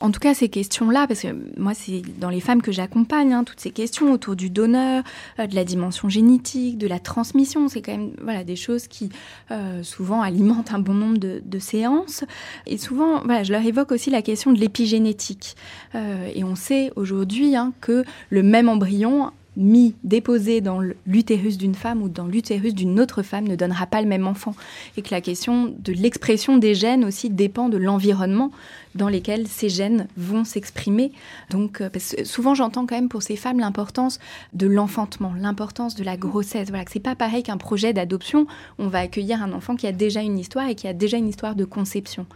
En tout cas, ces questions-là, parce que moi, c'est dans les femmes que j'accompagne, hein, toutes ces questions autour du donneur, euh, de la dimension génétique, de la transmission, c'est quand même voilà, des choses qui euh, souvent alimentent un bon nombre de, séances. Et souvent, voilà, je leur évoque aussi la question de l'épigénétique. Euh, et on sait aujourd'hui hein, que le même embryon mis, déposé dans l'utérus d'une femme ou dans l'utérus d'une autre femme ne donnera pas le même enfant. Et que la question de l'expression des gènes aussi dépend de l'environnement dans lesquels ces gènes vont s'exprimer. Donc, euh, souvent j'entends quand même pour ces femmes l'importance de l'enfantement, l'importance de la grossesse. Voilà, que c'est pas pareil qu'un projet d'adoption. On va accueillir un enfant qui a déjà une histoire et qui a déjà une histoire de conception.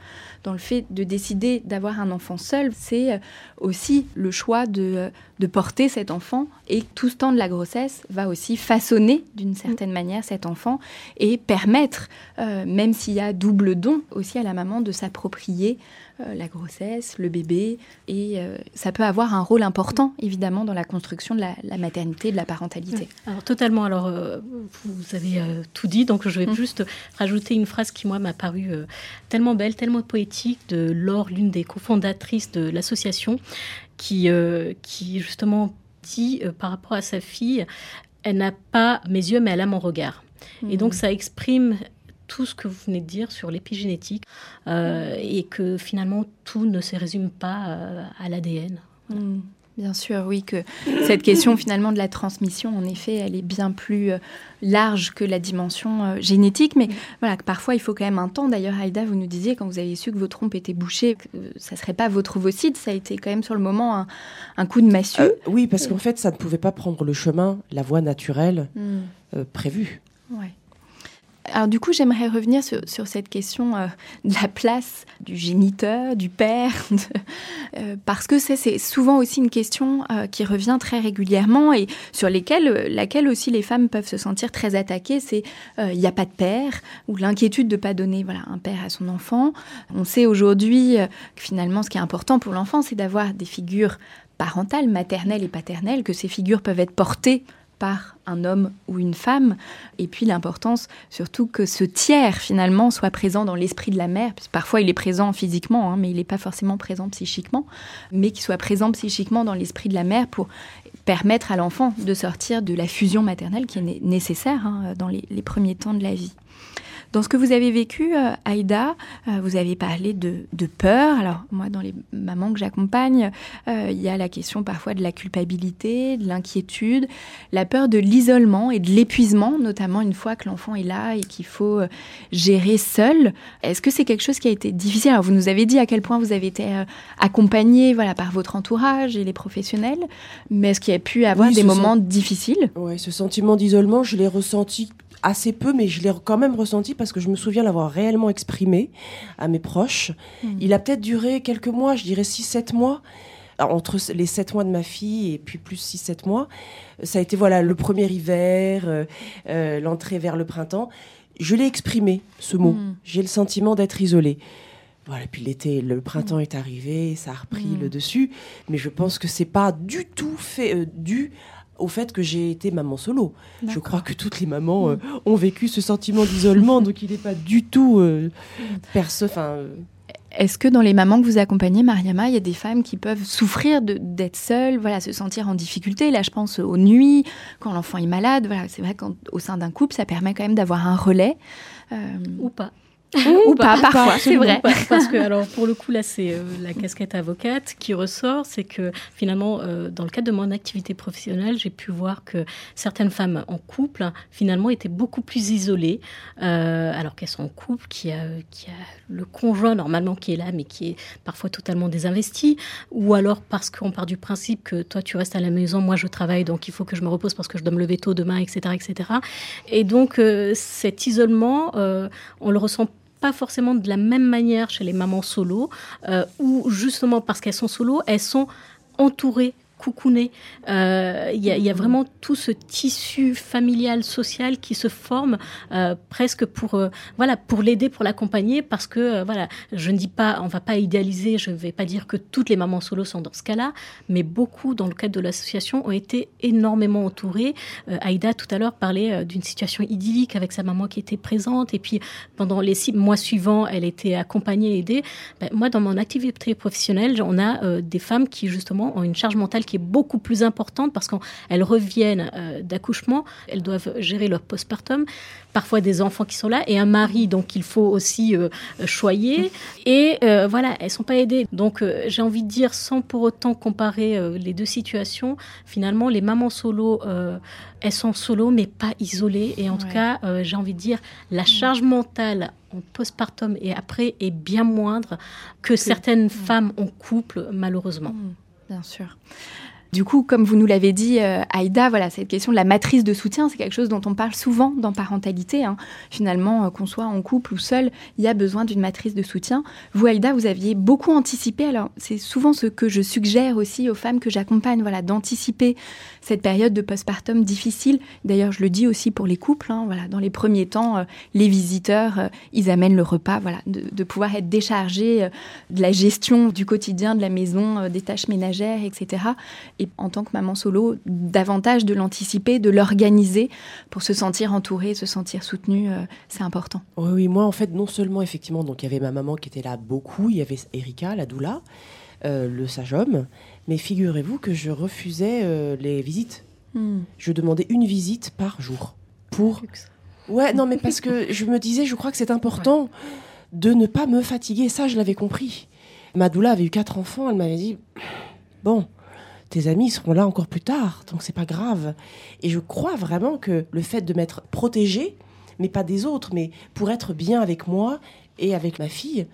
Dans le fait de décider d'avoir un enfant seul, c'est euh, aussi le choix de, euh, de porter cet enfant et tout ce temps de la grossesse va aussi façonner d'une certaine manière cet enfant et permettre, même s'il y a double don, aussi à la maman de s'approprier la grossesse, le bébé, et euh, ça peut avoir un rôle important, évidemment, dans la construction de la, maternité, de la parentalité. Alors totalement, alors euh, vous avez tout dit, donc je vais mm. juste rajouter une phrase qui, moi, m'a paru tellement belle, tellement poétique, de Laure, l'une des cofondatrices de l'association, qui, qui justement dit par rapport à sa fille, elle n'a pas mes yeux, mais elle a mon regard. Et donc mm. ça exprime tout ce que vous venez de dire sur l'épigénétique euh, et que finalement tout ne se résume pas euh, à l'ADN. Mm. Bien sûr, oui, que cette question finalement de la transmission, en effet, elle est bien plus euh, large que la dimension euh, génétique. Mais voilà, parfois il faut quand même un temps. D'ailleurs, Aïda, vous nous disiez quand vous avez su que vos trompes étaient bouchées, que ça ne serait pas votre ovocyte, ça a été quand même sur le moment un, coup de massue. Euh, oui, parce qu'en fait, ça ne pouvait pas prendre le chemin, la voie naturelle prévue. Ouais. Alors du coup, j'aimerais revenir sur, cette question euh, de la place du géniteur, du père, euh, parce que c'est souvent aussi une question euh, qui revient très régulièrement et sur laquelle aussi les femmes peuvent se sentir très attaquées. C'est il n'y a pas de père ou l'inquiétude de ne pas donner voilà un père à son enfant. On sait aujourd'hui que finalement, ce qui est important pour l'enfant, c'est d'avoir des figures parentales, maternelles et paternelles, que ces figures peuvent être portées par un homme ou une femme, et puis l'importance surtout que ce tiers finalement soit présent dans l'esprit de la mère, parfois il est présent physiquement, hein, mais il n'est pas forcément présent psychiquement, mais qu'il soit présent psychiquement dans l'esprit de la mère pour permettre à l'enfant de sortir de la fusion maternelle qui est nécessaire hein, dans les premiers temps de la vie. Dans ce que vous avez vécu, euh, Aïda, euh, vous avez parlé de, peur. Alors moi, dans les mamans que j'accompagne, euh, il y a la question parfois de la culpabilité, de l'inquiétude, la peur de l'isolement et de l'épuisement, notamment une fois que l'enfant est là et qu'il faut gérer seul. Est-ce que c'est quelque chose qui a été difficile? Alors vous nous avez dit à quel point vous avez été accompagné voilà, par votre entourage et les professionnels, mais est-ce qu'il y a pu avoir des moments difficiles? Oui, ce sentiment d'isolement, je l'ai ressenti assez peu, mais je l'ai quand même ressenti parce que je me souviens l'avoir réellement exprimé à mes proches. Hmm. Il a peut-être duré quelques mois, je dirais 6-7 mois entre les 7 mois de ma fille et puis plus 6-7 mois. Ça a été voilà le premier hiver, euh, euh, l'entrée vers le printemps. Je l'ai exprimé, ce mot. Hmm. J'ai le sentiment d'être isolée. Voilà, puis l'été, le printemps hmm. est arrivé, ça a repris le dessus. Mais je pense que c'est pas du tout fait, euh, dû au fait que j'ai été maman solo. Je crois que toutes les mamans euh, ont vécu ce sentiment d'isolement, donc il n'est pas du tout euh, perso. Euh. Est-ce que dans les mamans que vous accompagnez, Mariama, il y a des femmes qui peuvent souffrir d'être seules, voilà, se sentir en difficulté? Là, je pense aux nuits, quand l'enfant est malade. Voilà, c'est vrai qu'au sein d'un couple, ça permet quand même d'avoir un relais. Ou pas. Ou pas, parfois, c'est vrai. parce que, alors, pour le coup, là, c'est euh, la casquette avocate qui ressort. C'est que finalement, euh, dans le cadre de mon activité professionnelle, j'ai pu voir que certaines femmes en couple, finalement, étaient beaucoup plus isolées, euh, alors qu'elles sont en couple, qui a, qui a le conjoint, normalement, qui est là, mais qui est parfois totalement désinvesti, ou alors parce qu'on part du principe que toi, tu restes à la maison, moi, je travaille, donc il faut que je me repose parce que je dois me lever tôt demain, etc., etc. Et donc, cet isolement, on le ressent pas forcément de la même manière chez les mamans solo, euh, où justement parce qu'elles sont solo, elles sont entourées coucouner. Euh, il y, a vraiment tout ce tissu familial, social qui se forme euh, presque pour euh, voilà pour l'aider, pour l'accompagner, parce que voilà, je ne dis pas, on va pas idéaliser, je ne vais pas dire que toutes les mamans solo sont dans ce cas-là, mais beaucoup dans le cadre de l'association ont été énormément entourées. Aïda tout à l'heure parlait d'une situation idyllique avec sa maman qui était présente, et puis pendant les six mois suivants, elle était accompagnée, aidée. Ben, moi, dans mon activité professionnelle, on a des femmes qui justement ont une charge mentale qui est beaucoup plus importante parce qu'elles reviennent euh, d'accouchement, elles doivent gérer leur postpartum, parfois des enfants qui sont là et un mari donc il faut aussi euh, choyer. Et euh, voilà, elles sont pas aidées. Donc j'ai envie de dire sans pour autant comparer les deux situations, finalement les mamans solo elles sont solo mais pas isolées. Et en tout cas j'ai envie de dire la charge mentale en postpartum et après est bien moindre que certaines femmes en couple malheureusement. Mmh, bien sûr. Du coup, comme vous nous l'avez dit, euh, Aïda, voilà, cette question de la matrice de soutien, c'est quelque chose dont on parle souvent dans parentalité. Hein. Finalement, euh, qu'on soit en couple ou seul, il y a besoin d'une matrice de soutien. Vous, Aïda, vous aviez beaucoup anticipé. Alors, c'est souvent ce que je suggère aussi aux femmes que j'accompagne, voilà, d'anticiper cette période de postpartum difficile. D'ailleurs, je le dis aussi pour les couples. Hein, voilà, dans les premiers temps, euh, les visiteurs, ils amènent le repas, voilà, de, de pouvoir être déchargés de la gestion du quotidien, de la maison, des tâches ménagères, etc et en tant que maman solo, davantage de l'anticiper, de l'organiser pour se sentir entourée, se sentir soutenue, euh, c'est important. Oui, oui, moi en fait, non seulement effectivement, donc il y avait ma maman qui était là beaucoup, il y avait Erika, la doula, euh, le sage-homme, mais figurez-vous que je refusais euh, les visites. Hmm. Je demandais une visite par jour pour. Ouais, non, mais parce que je me disais, je crois que c'est important de ne pas me fatiguer. Ça, je l'avais compris. Ma doula avait eu quatre enfants, elle m'avait dit, bon, tes amis seront là encore plus tard, donc c'est pas grave. Et je crois vraiment que le fait de m'être protégée, mais pas des autres, mais pour être bien avec moi et avec ma fille,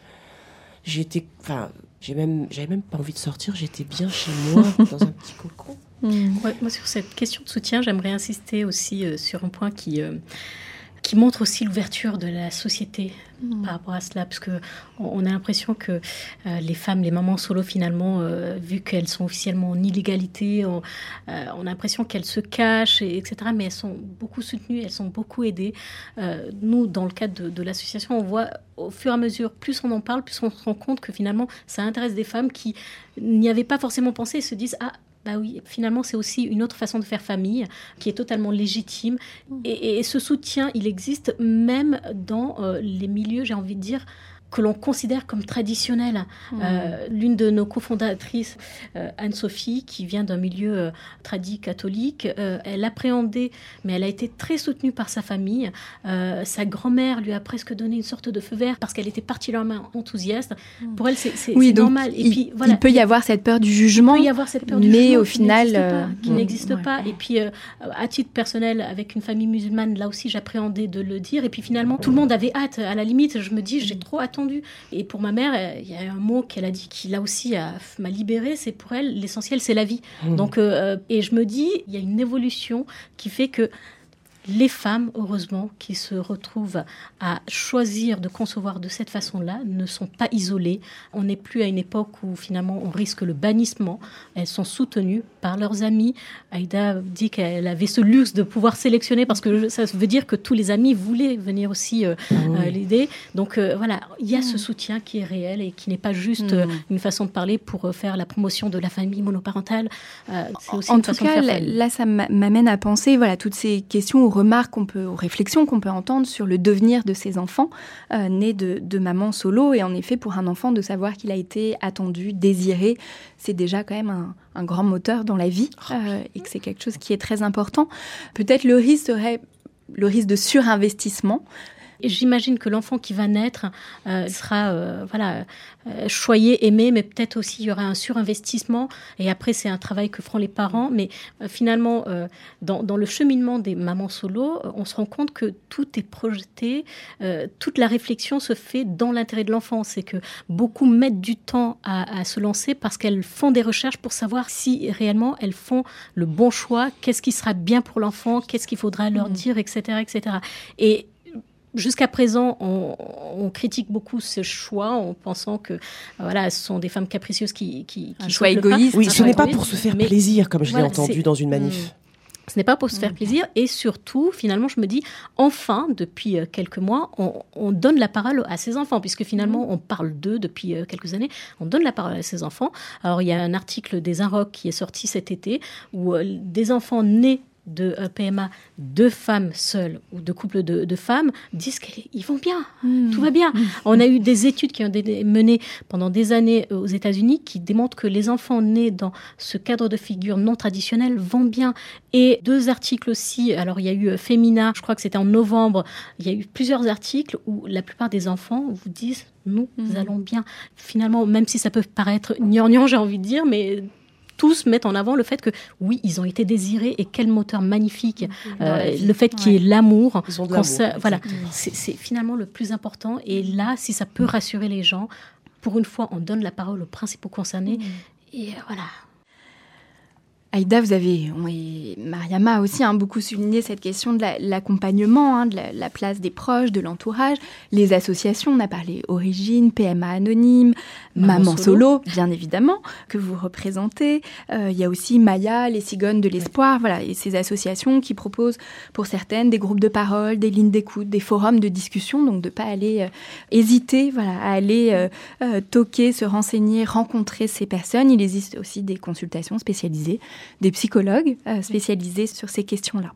j'étais, enfin, j'ai même, j'avais même pas envie de sortir, j'étais bien chez moi dans un petit cocon. Hmm. moi, sur cette question de soutien, j'aimerais insister aussi euh, sur un point qui, euh, qui montre aussi l'ouverture de la société hmm. par rapport à cela, parce que on, a l'impression que euh, les femmes, les mamans solo, finalement, vu qu'elles sont officiellement en illégalité, on, a l'impression qu'elles se cachent, et, etc. Mais elles sont beaucoup soutenues, elles sont beaucoup aidées. nous, dans le cadre de, de l'association, on voit au fur et à mesure, plus on en parle, plus on se rend compte que finalement, ça intéresse des femmes qui n'y avaient pas forcément pensé et se disent ah bah oui, finalement, c'est aussi une autre façon de faire famille qui est totalement légitime. Mmh. Et, ce soutien, il existe même dans euh, les milieux, j'ai envie de dire, que l'on considère comme traditionnel. Mmh. Euh, l'une de nos cofondatrices, euh, Anne-Sophie, qui vient d'un milieu euh, tradit catholique, elle appréhendait, mais elle a été très soutenue par sa famille. sa grand-mère lui a presque donné une sorte de feu vert parce qu'elle était particulièrement enthousiaste. Mmh. Pour elle, c'est oui, normal. Et il, puis, voilà. il peut y avoir cette peur du jugement, il peut y avoir cette peur du mais au final, qui n'existe pas. Et puis, à titre personnel, avec une famille musulmane, là aussi, j'appréhendais de le dire. Et puis finalement, tout le monde avait hâte. À la limite, je me dis, j'ai trop et pour ma mère, euh, il y a un mot qu'elle a dit qui là aussi m'a libérée, c'est pour elle l'essentiel c'est la vie. Mmh. Donc euh, euh, et je me dis, il y a une évolution qui fait que les femmes, heureusement, qui se retrouvent à choisir de concevoir de cette façon-là, ne sont pas isolées. On n'est plus à une époque où finalement on risque le bannissement. Elles sont soutenues par leurs amis. Aïda dit qu'elle avait ce luxe de pouvoir sélectionner parce que ça veut dire que tous les amis voulaient venir aussi euh, ah euh, l'aider. Donc euh, voilà, il y a ce mm. soutien qui est réel et qui n'est pas juste mm. une façon de parler pour faire la promotion de la famille monoparentale. Aussi en tout cas, là, ça m'amène à penser voilà toutes ces questions remarques qu'on peut, aux réflexions qu'on peut entendre sur le devenir de ces enfants euh, nés de, de, maman solo. Et en effet, pour un enfant, de savoir qu'il a été attendu, désiré, c'est déjà quand même un, un, grand moteur dans la vie oh, euh, et que c'est quelque chose qui est très important. Peut-être le risque serait le risque de surinvestissement. Et j'imagine que l'enfant qui va naître euh, sera euh, voilà, euh, choyé, aimé, mais peut-être aussi il y aura un surinvestissement. Et après, c'est un travail que feront les parents. Mais finalement, dans, dans, le cheminement des mamans solo, on se rend compte que tout est projeté, toute la réflexion se fait dans l'intérêt de l'enfant. C'est que beaucoup mettent du temps à, à se lancer parce qu'elles font des recherches pour savoir si réellement elles font le bon choix, qu'est-ce qui sera bien pour l'enfant, qu'est-ce qu'il faudra leur mmh. dire, etc., etc. Et Jusqu'à présent, on, critique beaucoup ce choix en pensant que voilà, ce sont des femmes capricieuses qui, qui, qui choix égoïste. Oui, ce n'est pas pour se faire plaisir, comme je l'ai entendu dans une manif. Hmm. Ce n'est pas pour se faire plaisir et surtout, finalement, je me dis, enfin, depuis euh, quelques mois, on, donne la parole à ces enfants, puisque finalement, hmm. on parle d'eux depuis euh, quelques années, on donne la parole à ces enfants. Alors, il y a un article des Inrocks qui est sorti cet été où euh, des enfants nés de euh, PMA, deux femmes seules ou deux couples de, femmes disent qu'ils vont bien, hmm. tout va bien. Hmm. On a eu des études qui ont été menées pendant des années euh, aux États-Unis qui démontrent que les enfants nés dans ce cadre de figure non traditionnel vont bien. Et deux articles aussi, alors il y a eu euh, Femina, je crois que c'était en novembre, il y a eu plusieurs articles où la plupart des enfants vous disent nous hmm. allons bien. Finalement, même si ça peut paraître gnangnan, j'ai envie de dire, mais tous mettent en avant le fait que oui, ils ont été désirés et quel moteur magnifique. Euh, le fait qu'il y ait l'amour. Voilà, c'est finalement le plus important. Et là, si ça peut rassurer les gens, pour une fois, on donne la parole aux principaux concernés. Mm. Et voilà, Aïda, vous avez, Mariama a aussi hein, beaucoup souligné cette question de l'accompagnement, hein, de la, place des proches, de l'entourage, les associations, on a parlé Origine, PMA Anonyme, Maman, Solo. bien évidemment, que vous représentez. Euh, il y a aussi Maya, les Cigognes de l'Espoir, voilà, et ces associations qui proposent pour certaines des groupes de parole, des lignes d'écoute, des forums de discussion, donc de ne pas aller euh, hésiter voilà, à aller euh, toquer, se renseigner, rencontrer ces personnes. Il existe aussi des consultations spécialisées des psychologues euh, spécialisés sur ces questions-là.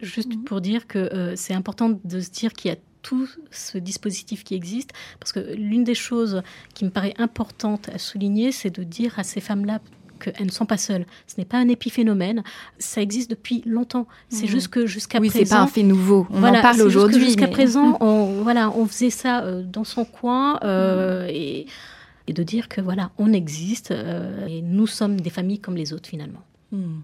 juste mhm. pour dire que euh, c'est important de se dire qu'il y a tout ce dispositif qui existe, parce que l'une des choses qui me paraît importante à souligner, c'est de dire à ces femmes-là qu'elles ne sont pas seules. Ce n'est pas un épiphénomène, ça existe depuis longtemps. C'est mhm. juste que jusqu'à oui, présent... c'est pas un fait nouveau, on en parle aujourd'hui. Jusqu'à présent, on, voilà, on faisait ça euh, dans son coin, et et de dire que voilà, on existe et nous sommes des familles comme les autres finalement. Hmm.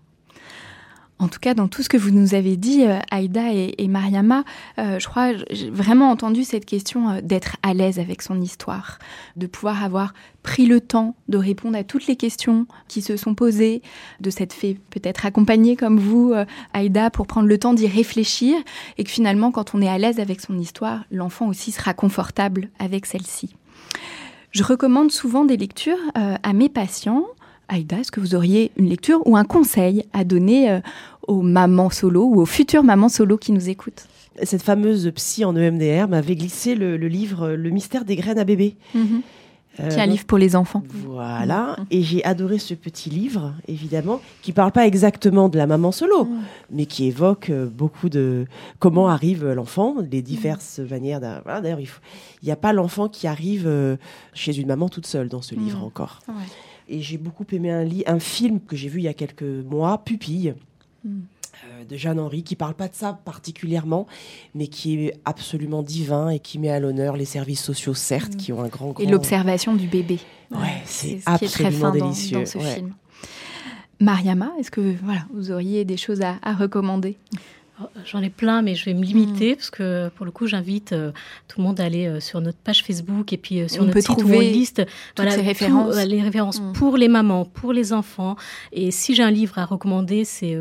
En tout cas, dans tout ce que vous nous avez dit, euh, Aïda et, Mariama, euh, je crois, j'ai vraiment entendu cette question euh, d'être à l'aise avec son histoire, de pouvoir avoir pris le temps de répondre à toutes les questions qui se sont posées, de s'être fait peut-être accompagner comme vous, Aïda, pour prendre le temps d'y réfléchir, et que finalement, quand on est à l'aise avec son histoire, l'enfant aussi sera confortable avec celle-ci. Je recommande souvent des lectures à mes patients Aïda, est-ce que vous auriez une lecture ou un conseil à donner euh, aux mamans solo ou aux futures mamans solo qui nous écoutent? Cette fameuse psy en EMDR m'avait glissé le, livre Le mystère des graines à bébé. Mhm. Euh, qui est un livre pour les enfants. Voilà, mhm. et j'ai adoré ce petit livre, évidemment, qui parle pas exactement de la maman solo, mhm. mais qui évoque euh, beaucoup de comment arrive l'enfant, les diverses manières. D'ailleurs, il n'y a pas l'enfant qui arrive chez une maman toute seule dans ce livre encore. Et j'ai beaucoup aimé un, un film que j'ai vu il y a quelques mois, Pupille. Euh, de Jeanne Henry, qui parle pas de ça particulièrement, mais qui est absolument divin et qui met à l'honneur les services sociaux, certes, hmm. qui ont un grand, grand... Et l'observation du bébé. Ouais, c'est absolument délicieux. Dans, ce film. Mariama, est-ce que voilà, vous auriez des choses à recommander? J'en ai plein, mais je vais me limiter hmm. parce que pour le coup, j'invite euh, tout le monde à aller euh, sur notre page Facebook et puis euh, sur notre site où on liste voilà, ces références. les références hmm. pour les mamans, pour les enfants. Et si j'ai un livre à recommander, c'est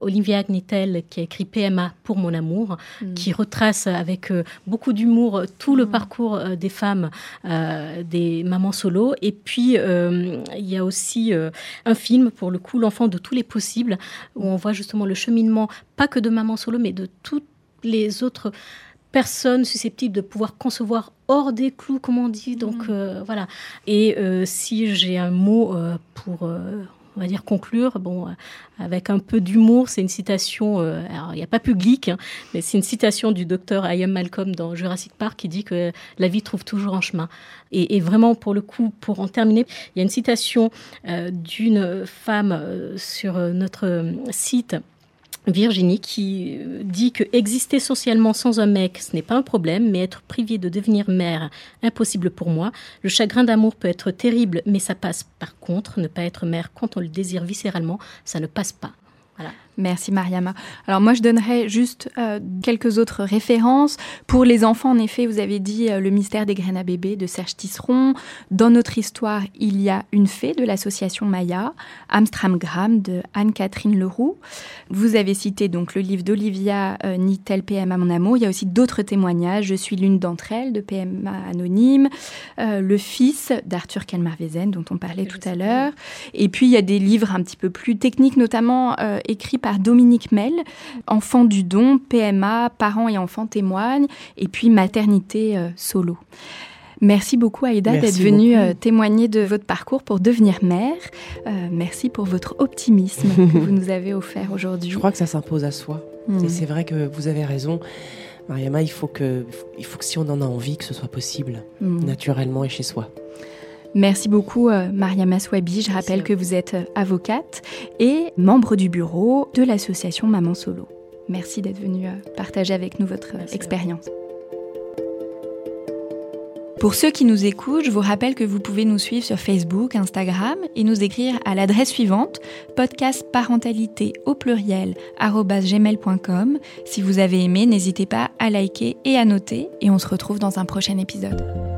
Olivia Agnitel qui a écrit PMA pour mon amour, hmm. qui retrace avec beaucoup d'humour tout le parcours des femmes, des mamans solo. Et puis il y a aussi un film pour le coup, L'enfant de tous les possibles, où on voit justement le cheminement pas que de maman solo, mais de toutes les autres personnes susceptibles de pouvoir concevoir hors des clous, comme on dit. Donc mm. euh, voilà. Et euh, si j'ai un mot euh, pour, on va dire, conclure, bon, avec un peu d'humour, c'est une citation, alors il n'y a pas public, hein, mais c'est une citation du docteur Ian Malcolm dans Jurassic Park qui dit que la vie trouve toujours un chemin. Et, et vraiment, pour le coup, pour en terminer, il y a une citation d'une femme sur notre site Virginie qui euh, dit que exister socialement sans un mec, ce n'est pas un problème, mais être privé de devenir mère, impossible pour moi. Le chagrin d'amour peut être terrible, mais ça passe. Par contre, ne pas être mère quand on le désire viscéralement, ça ne passe pas. Voilà. Merci Mariama. Alors moi je donnerais juste euh, quelques autres références. Pour les enfants, en effet, vous avez dit euh, Le mystère des graines à bébé de Serge Tisseron. Dans notre histoire, il y a Une fée de l'association Maya, Amstramgram de Anne-Catherine Leroux. Vous avez cité donc le livre d'Olivia euh, Nitel PMA Mon Amour. Il y a aussi d'autres témoignages. Je suis l'une d'entre elles de PMA Anonyme. le fils d'Arthur Kelmarvezen dont on parlait tout à l'heure. Et puis il y a des livres un petit peu plus techniques, notamment écrits par Dominique Mel, Enfant du don, PMA, parents et enfants témoignent, et puis maternité euh, solo. Merci beaucoup Aïda d'être venue euh, témoigner de votre parcours pour devenir mère. Euh, merci pour votre optimisme que vous nous avez offert aujourd'hui. Je crois que ça s'impose à soi. Hmm. Et c'est vrai que vous avez raison. Mariama, il faut, que, il faut que si on en a envie, que ce soit possible, hmm. naturellement et chez soi. Merci beaucoup euh, Mariama Swabi. Je rappelle que vous êtes euh, avocate et membre du bureau de l'association Maman Solo. Merci d'être venue euh, partager avec nous votre expérience. Pour ceux qui nous écoutent, je vous rappelle que vous pouvez nous suivre sur Facebook, Instagram et nous écrire à l'adresse suivante podcastparentalité au pluriel gmail.com. Si vous avez aimé, n'hésitez pas à liker et à noter et on se retrouve dans un prochain épisode.